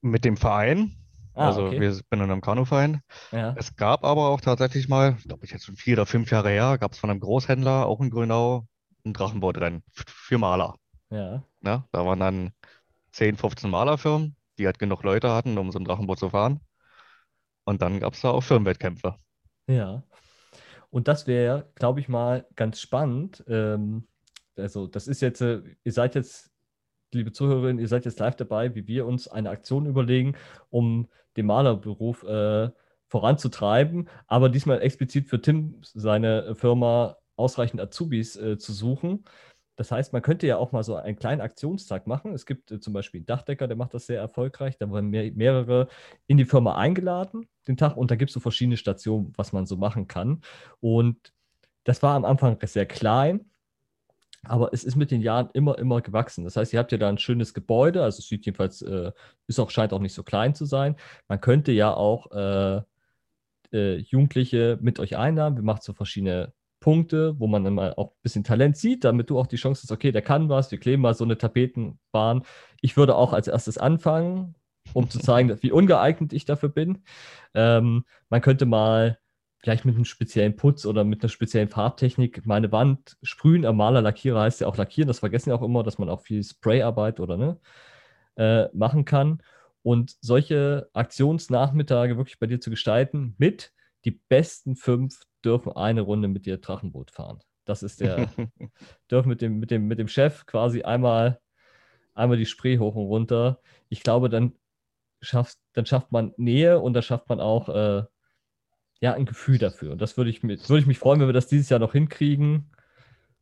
Mit dem Verein. Ah, also okay. wir sind in einem Kanuverein. Ja. Es gab aber auch tatsächlich mal, glaube ich jetzt schon vier oder fünf Jahre her, gab es von einem Großhändler auch in Grünau ein Drachenbootrennen für Maler. Ja. ja. Da waren dann 10, 15 Malerfirmen, die halt genug Leute hatten, um so ein Drachenboot zu fahren. Und dann gab es da auch Firmenwettkämpfe. Ja. Und das wäre, glaube ich mal, ganz spannend. Ähm, also, das ist jetzt, äh, ihr seid jetzt, liebe Zuhörerinnen, ihr seid jetzt live dabei, wie wir uns eine Aktion überlegen, um den Malerberuf äh, voranzutreiben, aber diesmal explizit für Tim, seine Firma, ausreichend Azubis äh, zu suchen. Das heißt, man könnte ja auch mal so einen kleinen Aktionstag machen. Es gibt äh, zum Beispiel einen Dachdecker, der macht das sehr erfolgreich. Da wurden mehr, mehrere in die Firma eingeladen, den Tag, und da gibt es so verschiedene Stationen, was man so machen kann. Und das war am Anfang sehr klein, aber es ist mit den Jahren immer, immer gewachsen. Das heißt, ihr habt ja da ein schönes Gebäude, also es sieht jedenfalls, äh, ist auch, scheint auch nicht so klein zu sein. Man könnte ja auch äh, äh, Jugendliche mit euch einladen. Wir machen so verschiedene Punkte, wo man mal auch ein bisschen Talent sieht, damit du auch die Chance hast, okay, der kann was, wir kleben mal so eine Tapetenbahn. Ich würde auch als erstes anfangen, um zu zeigen, wie ungeeignet ich dafür bin. Ähm, man könnte mal vielleicht mit einem speziellen Putz oder mit einer speziellen Farbtechnik meine Wand sprühen. Am Maler, Lackierer heißt ja auch lackieren. Das vergessen ja auch immer, dass man auch viel Sprayarbeit oder ne, äh, machen kann. Und solche Aktionsnachmittage wirklich bei dir zu gestalten mit die besten fünf dürfen eine Runde mit dir Drachenboot fahren. Das ist der, dürfen mit dem, mit, dem, mit dem Chef quasi einmal, einmal die Spree hoch und runter. Ich glaube, dann schafft, dann schafft man Nähe und da schafft man auch äh, ja, ein Gefühl dafür. Und das würde ich, würde ich mich freuen, wenn wir das dieses Jahr noch hinkriegen.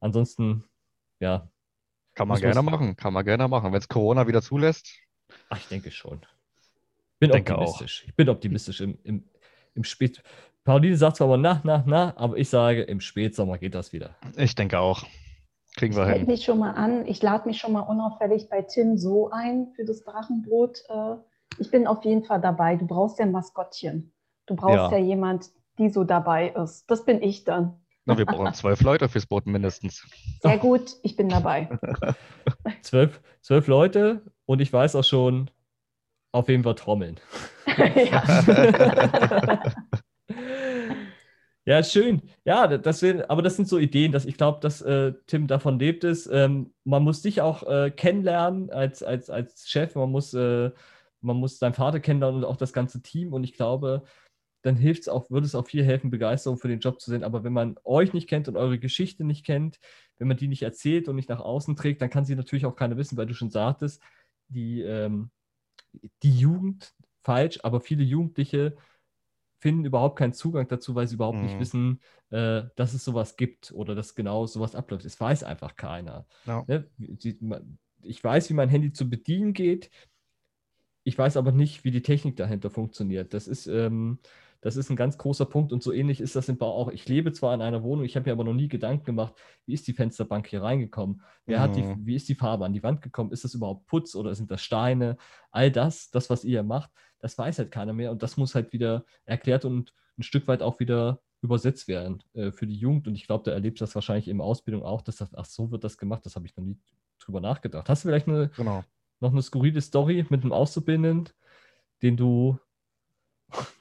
Ansonsten, ja. Kann man gerne machen, kann man gerne machen. Wenn es Corona wieder zulässt. Ach, ich denke schon. Ich bin denke optimistisch. Auch. Ich bin optimistisch im, im, im Spät. Pauline sagt zwar mal na, na, na, aber ich sage, im Spätsommer geht das wieder. Ich denke auch. Kriegen wir ich hin. mich schon mal an. Ich lade mich schon mal unauffällig bei Tim so ein für das Drachenbrot. Äh, ich bin auf jeden Fall dabei. Du brauchst ja ein Maskottchen. Du brauchst ja, ja jemand, die so dabei ist. Das bin ich dann. Na, wir brauchen zwölf Leute fürs Boot mindestens. Sehr gut, ich bin dabei. zwölf, zwölf Leute und ich weiß auch schon, auf wem wir trommeln. ja. Ja, schön. Ja, das sind, aber das sind so Ideen, dass ich glaube, dass äh, Tim davon lebt ist. Ähm, man muss dich auch äh, kennenlernen als, als, als Chef. Man muss, äh, man muss deinen Vater kennenlernen und auch das ganze Team. Und ich glaube, dann hilft es auch, würde es auch viel helfen, Begeisterung für den Job zu sehen. Aber wenn man euch nicht kennt und eure Geschichte nicht kennt, wenn man die nicht erzählt und nicht nach außen trägt, dann kann sie natürlich auch keiner wissen, weil du schon sagtest, die, ähm, die Jugend falsch, aber viele Jugendliche finden überhaupt keinen Zugang dazu, weil sie überhaupt mhm. nicht wissen, äh, dass es sowas gibt oder dass genau sowas abläuft. Es weiß einfach keiner. Ja. Ne? Ich weiß, wie mein Handy zu bedienen geht. Ich weiß aber nicht, wie die Technik dahinter funktioniert. Das ist, ähm, das ist ein ganz großer Punkt und so ähnlich ist das im Bau auch. Ich lebe zwar in einer Wohnung, ich habe mir aber noch nie Gedanken gemacht, wie ist die Fensterbank hier reingekommen? Wer mhm. hat die, mhm. wie ist die Farbe an die Wand gekommen? Ist das überhaupt Putz oder sind das Steine? All das, das, was ihr macht, das weiß halt keiner mehr und das muss halt wieder erklärt und ein Stück weit auch wieder übersetzt werden äh, für die Jugend. Und ich glaube, da erlebt das wahrscheinlich in Ausbildung auch, dass das, ach, so wird das gemacht, das habe ich noch nie drüber nachgedacht. Hast du vielleicht eine, genau. noch eine skurrile Story mit einem Auszubildenden, den du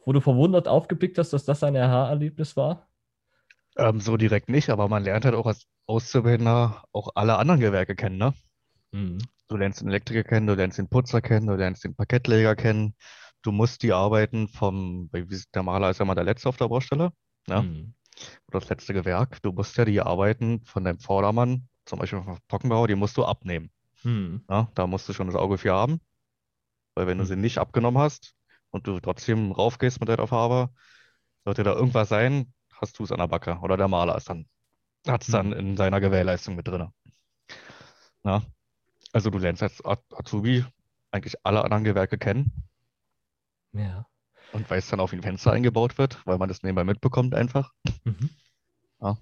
wo du verwundert aufgeblickt hast, dass das ein Aha-Erlebnis war? Ähm, so direkt nicht, aber man lernt halt auch als Auszubildender auch alle anderen Gewerke kennen, ne? Mhm. Du lernst den Elektriker kennen, du lernst den Putzer kennen, du lernst den Parkettleger kennen. Du musst die Arbeiten vom, der Maler ist ja mal der Letzte auf der Baustelle, ne? Mhm. Oder das letzte Gewerk. Du musst ja die Arbeiten von deinem Vordermann, zum Beispiel vom Trockenbau, die musst du abnehmen. Mhm. Ja, da musst du schon das Auge für haben. Weil wenn du mhm. sie nicht abgenommen hast, und du trotzdem raufgehst mit deiner Farbe, sollte da irgendwas sein, hast du es an der Backe. Oder der Maler ist dann, hat es dann mhm. in seiner Gewährleistung mit drin. Na? Also du lernst als Azubi eigentlich alle anderen Gewerke kennen. Ja. Und weißt dann auch, wie ein Fenster eingebaut wird, weil man das nebenbei mitbekommt einfach. Mhm. Ja.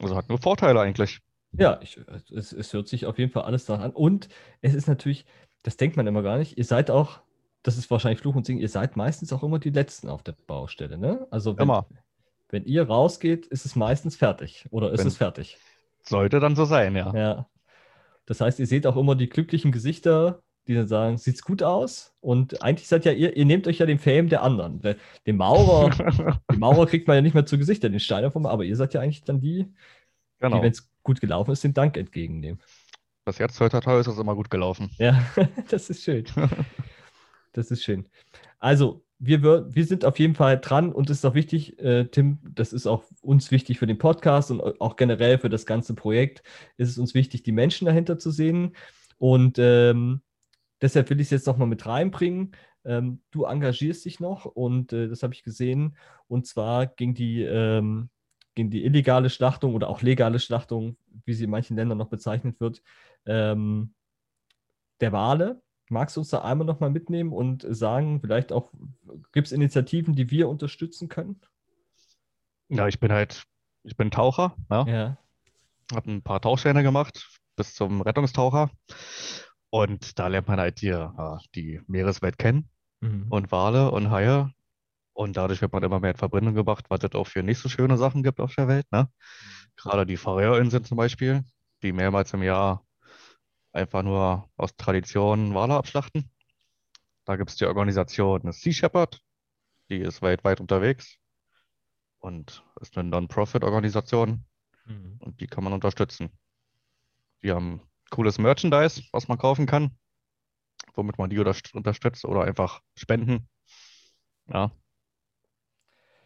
Also hat nur Vorteile eigentlich. Ja, ich, es, es hört sich auf jeden Fall alles daran an. Und es ist natürlich, das denkt man immer gar nicht, ihr seid auch das ist wahrscheinlich Fluch und Singen, ihr seid meistens auch immer die Letzten auf der Baustelle, ne? Also wenn, immer. wenn ihr rausgeht, ist es meistens fertig oder ist wenn, es fertig? Sollte dann so sein, ja. Ja. Das heißt, ihr seht auch immer die glücklichen Gesichter, die dann sagen, sieht's gut aus? Und eigentlich seid ja ihr, ihr nehmt euch ja den Fame der anderen. Den Maurer, den Maurer kriegt man ja nicht mehr zu Gesichter, den Steiner vom, aber ihr seid ja eigentlich dann die, genau. die, wenn es gut gelaufen ist, den Dank entgegennehmen. Bis jetzt, heute ist es immer gut gelaufen. Ja, das ist schön. Das ist schön. Also, wir, wir sind auf jeden Fall dran und es ist auch wichtig, äh, Tim, das ist auch uns wichtig für den Podcast und auch generell für das ganze Projekt, ist es uns wichtig, die Menschen dahinter zu sehen. Und ähm, deshalb will ich es jetzt nochmal mit reinbringen. Ähm, du engagierst dich noch und äh, das habe ich gesehen. Und zwar ging die, ähm, ging die illegale Schlachtung oder auch legale Schlachtung, wie sie in manchen Ländern noch bezeichnet wird, ähm, der Wale. Magst du uns da einmal nochmal mitnehmen und sagen, vielleicht auch, gibt es Initiativen, die wir unterstützen können? Ja, ich bin halt, ich bin Taucher, ja. ja. Habe ein paar Tauchscheine gemacht bis zum Rettungstaucher. Und da lernt man halt die, die Meereswelt kennen mhm. und Wale und Haie. Und dadurch wird man immer mehr in Verbindung gebracht, was es auch für nicht so schöne Sachen gibt auf der Welt. Ne? Mhm. Gerade die Färöerinseln zum Beispiel, die mehrmals im Jahr einfach nur aus Tradition Wale abschlachten. Da gibt es die Organisation Sea Shepherd, die ist weltweit unterwegs und ist eine Non-Profit-Organisation mhm. und die kann man unterstützen. Die haben cooles Merchandise, was man kaufen kann, womit man die unterstützt oder einfach spenden. Ja.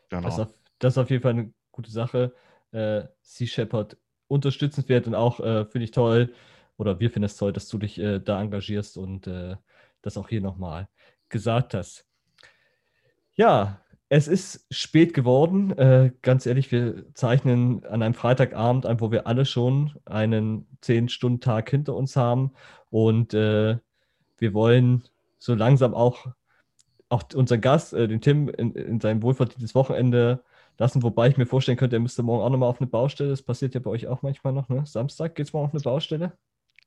Genau. Das, ist auf, das ist auf jeden Fall eine gute Sache. Äh, sea Shepherd unterstützenswert und auch äh, finde ich toll, oder wir finden es toll, dass du dich äh, da engagierst und äh, das auch hier nochmal gesagt hast. Ja, es ist spät geworden. Äh, ganz ehrlich, wir zeichnen an einem Freitagabend ein, wo wir alle schon einen 10-Stunden-Tag hinter uns haben. Und äh, wir wollen so langsam auch, auch unseren Gast, äh, den Tim, in, in sein wohlverdientes Wochenende lassen. Wobei ich mir vorstellen könnte, er müsste morgen auch nochmal auf eine Baustelle. Das passiert ja bei euch auch manchmal noch, ne? Samstag geht es mal auf eine Baustelle?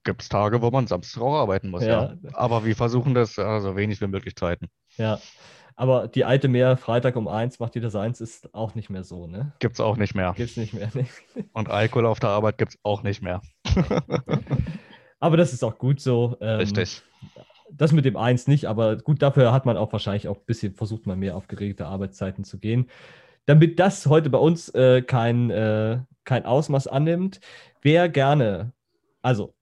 Gibt es Tage, wo man Samstag auch arbeiten muss, ja. ja. Aber wir versuchen das äh, so wenig wie möglich zu halten. Ja. Aber die alte mehr Freitag um eins macht jeder seins ist auch nicht mehr so, ne? Gibt es auch nicht mehr. Gibt es nicht mehr. Ne? Und Alkohol auf der Arbeit gibt es auch nicht mehr. aber das ist auch gut so. Ähm, Richtig. Das mit dem Eins nicht, aber gut, dafür hat man auch wahrscheinlich auch ein bisschen versucht, mal mehr auf geregelte Arbeitszeiten zu gehen. Damit das heute bei uns äh, kein, äh, kein Ausmaß annimmt, wer gerne, also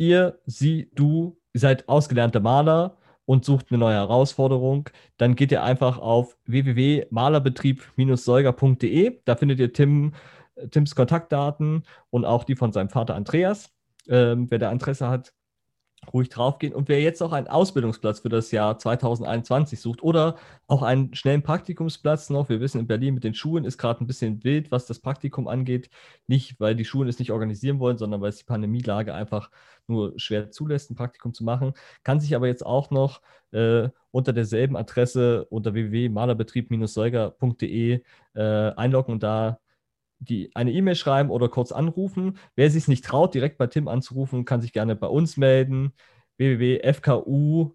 ihr, sie, du, seid ausgelernte Maler, und sucht eine neue Herausforderung, dann geht ihr einfach auf www.malerbetrieb-säuger.de. Da findet ihr Tim, Tims Kontaktdaten und auch die von seinem Vater Andreas. Ähm, wer da Interesse hat, ruhig draufgehen. Und wer jetzt auch einen Ausbildungsplatz für das Jahr 2021 sucht oder auch einen schnellen Praktikumsplatz noch, wir wissen, in Berlin mit den Schulen ist gerade ein bisschen wild, was das Praktikum angeht. Nicht, weil die Schulen es nicht organisieren wollen, sondern weil es die Pandemielage einfach nur schwer zulässt, ein Praktikum zu machen. Kann sich aber jetzt auch noch äh, unter derselben Adresse unter www.malerbetrieb-säuger.de äh, einloggen und da die eine E-Mail schreiben oder kurz anrufen. Wer sich nicht traut, direkt bei Tim anzurufen, kann sich gerne bei uns melden. www.fku.berlin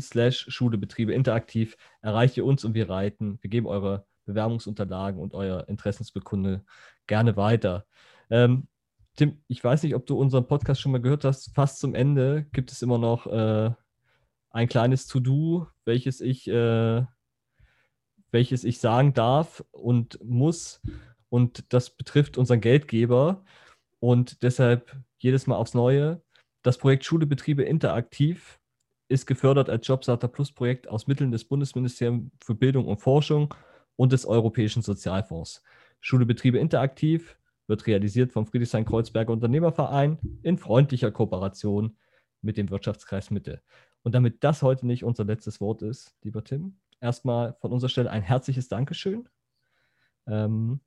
Schulebetriebe interaktiv. Erreiche uns und wir reiten. Wir geben eure Bewerbungsunterlagen und euer Interessensbekunde gerne weiter. Ähm, Tim, ich weiß nicht, ob du unseren Podcast schon mal gehört hast. Fast zum Ende gibt es immer noch äh, ein kleines To-Do, welches ich, äh, welches ich sagen darf und muss. Und das betrifft unseren Geldgeber. Und deshalb jedes Mal aufs Neue. Das Projekt Schulebetriebe interaktiv ist gefördert als Jobsata Plus Projekt aus Mitteln des Bundesministeriums für Bildung und Forschung und des Europäischen Sozialfonds. Schulebetriebe interaktiv wird realisiert vom Friedrichshain-Kreuzberger Unternehmerverein in freundlicher Kooperation mit dem Wirtschaftskreis Mitte. Und damit das heute nicht unser letztes Wort ist, lieber Tim, erstmal von unserer Stelle ein herzliches Dankeschön. Ähm,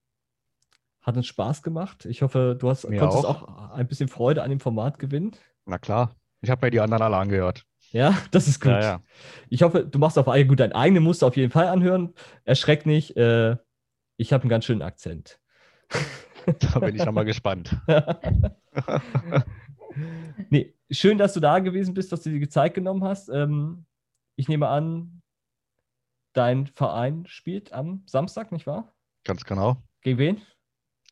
hat uns Spaß gemacht. Ich hoffe, du hast, konntest auch. auch ein bisschen Freude an dem Format gewinnen. Na klar. Ich habe mir die anderen alle angehört. Ja, das ist gut. Ja, ja. Ich hoffe, du machst auf gut dein eigene Muster auf jeden Fall anhören. Erschreck nicht. Äh, ich habe einen ganz schönen Akzent. Da bin ich nochmal gespannt. nee, schön, dass du da gewesen bist, dass du dir die Zeit genommen hast. Ähm, ich nehme an, dein Verein spielt am Samstag, nicht wahr? Ganz genau. Gegen wen?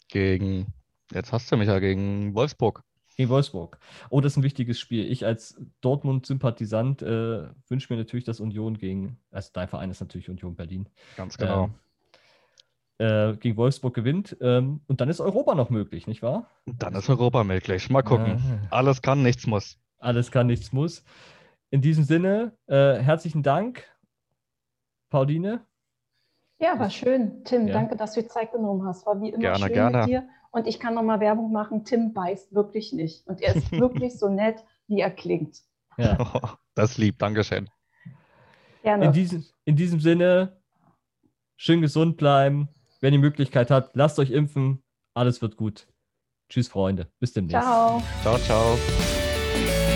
Gegen, jetzt hast du mich ja, gegen Wolfsburg. Gegen Wolfsburg. Oh, das ist ein wichtiges Spiel. Ich als Dortmund-Sympathisant äh, wünsche mir natürlich, dass Union gegen, also dein Verein ist natürlich Union Berlin. Ganz genau. Ähm, äh, gegen Wolfsburg gewinnt. Ähm, und dann ist Europa noch möglich, nicht wahr? Dann ist Europa möglich. Mal gucken. Ah. Alles kann, nichts muss. Alles kann, nichts muss. In diesem Sinne, äh, herzlichen Dank, Pauline. Ja, war schön. Tim, ja. danke, dass du die Zeit genommen hast. War wie immer gerne, schön gerne. mit dir. Und ich kann nochmal Werbung machen. Tim beißt wirklich nicht. Und er ist wirklich so nett, wie er klingt. Ja. das lieb, Dankeschön. Gerne. In diesem, in diesem Sinne, schön gesund bleiben. Wenn ihr die Möglichkeit habt, lasst euch impfen. Alles wird gut. Tschüss, Freunde. Bis demnächst. Ciao. Ciao, ciao.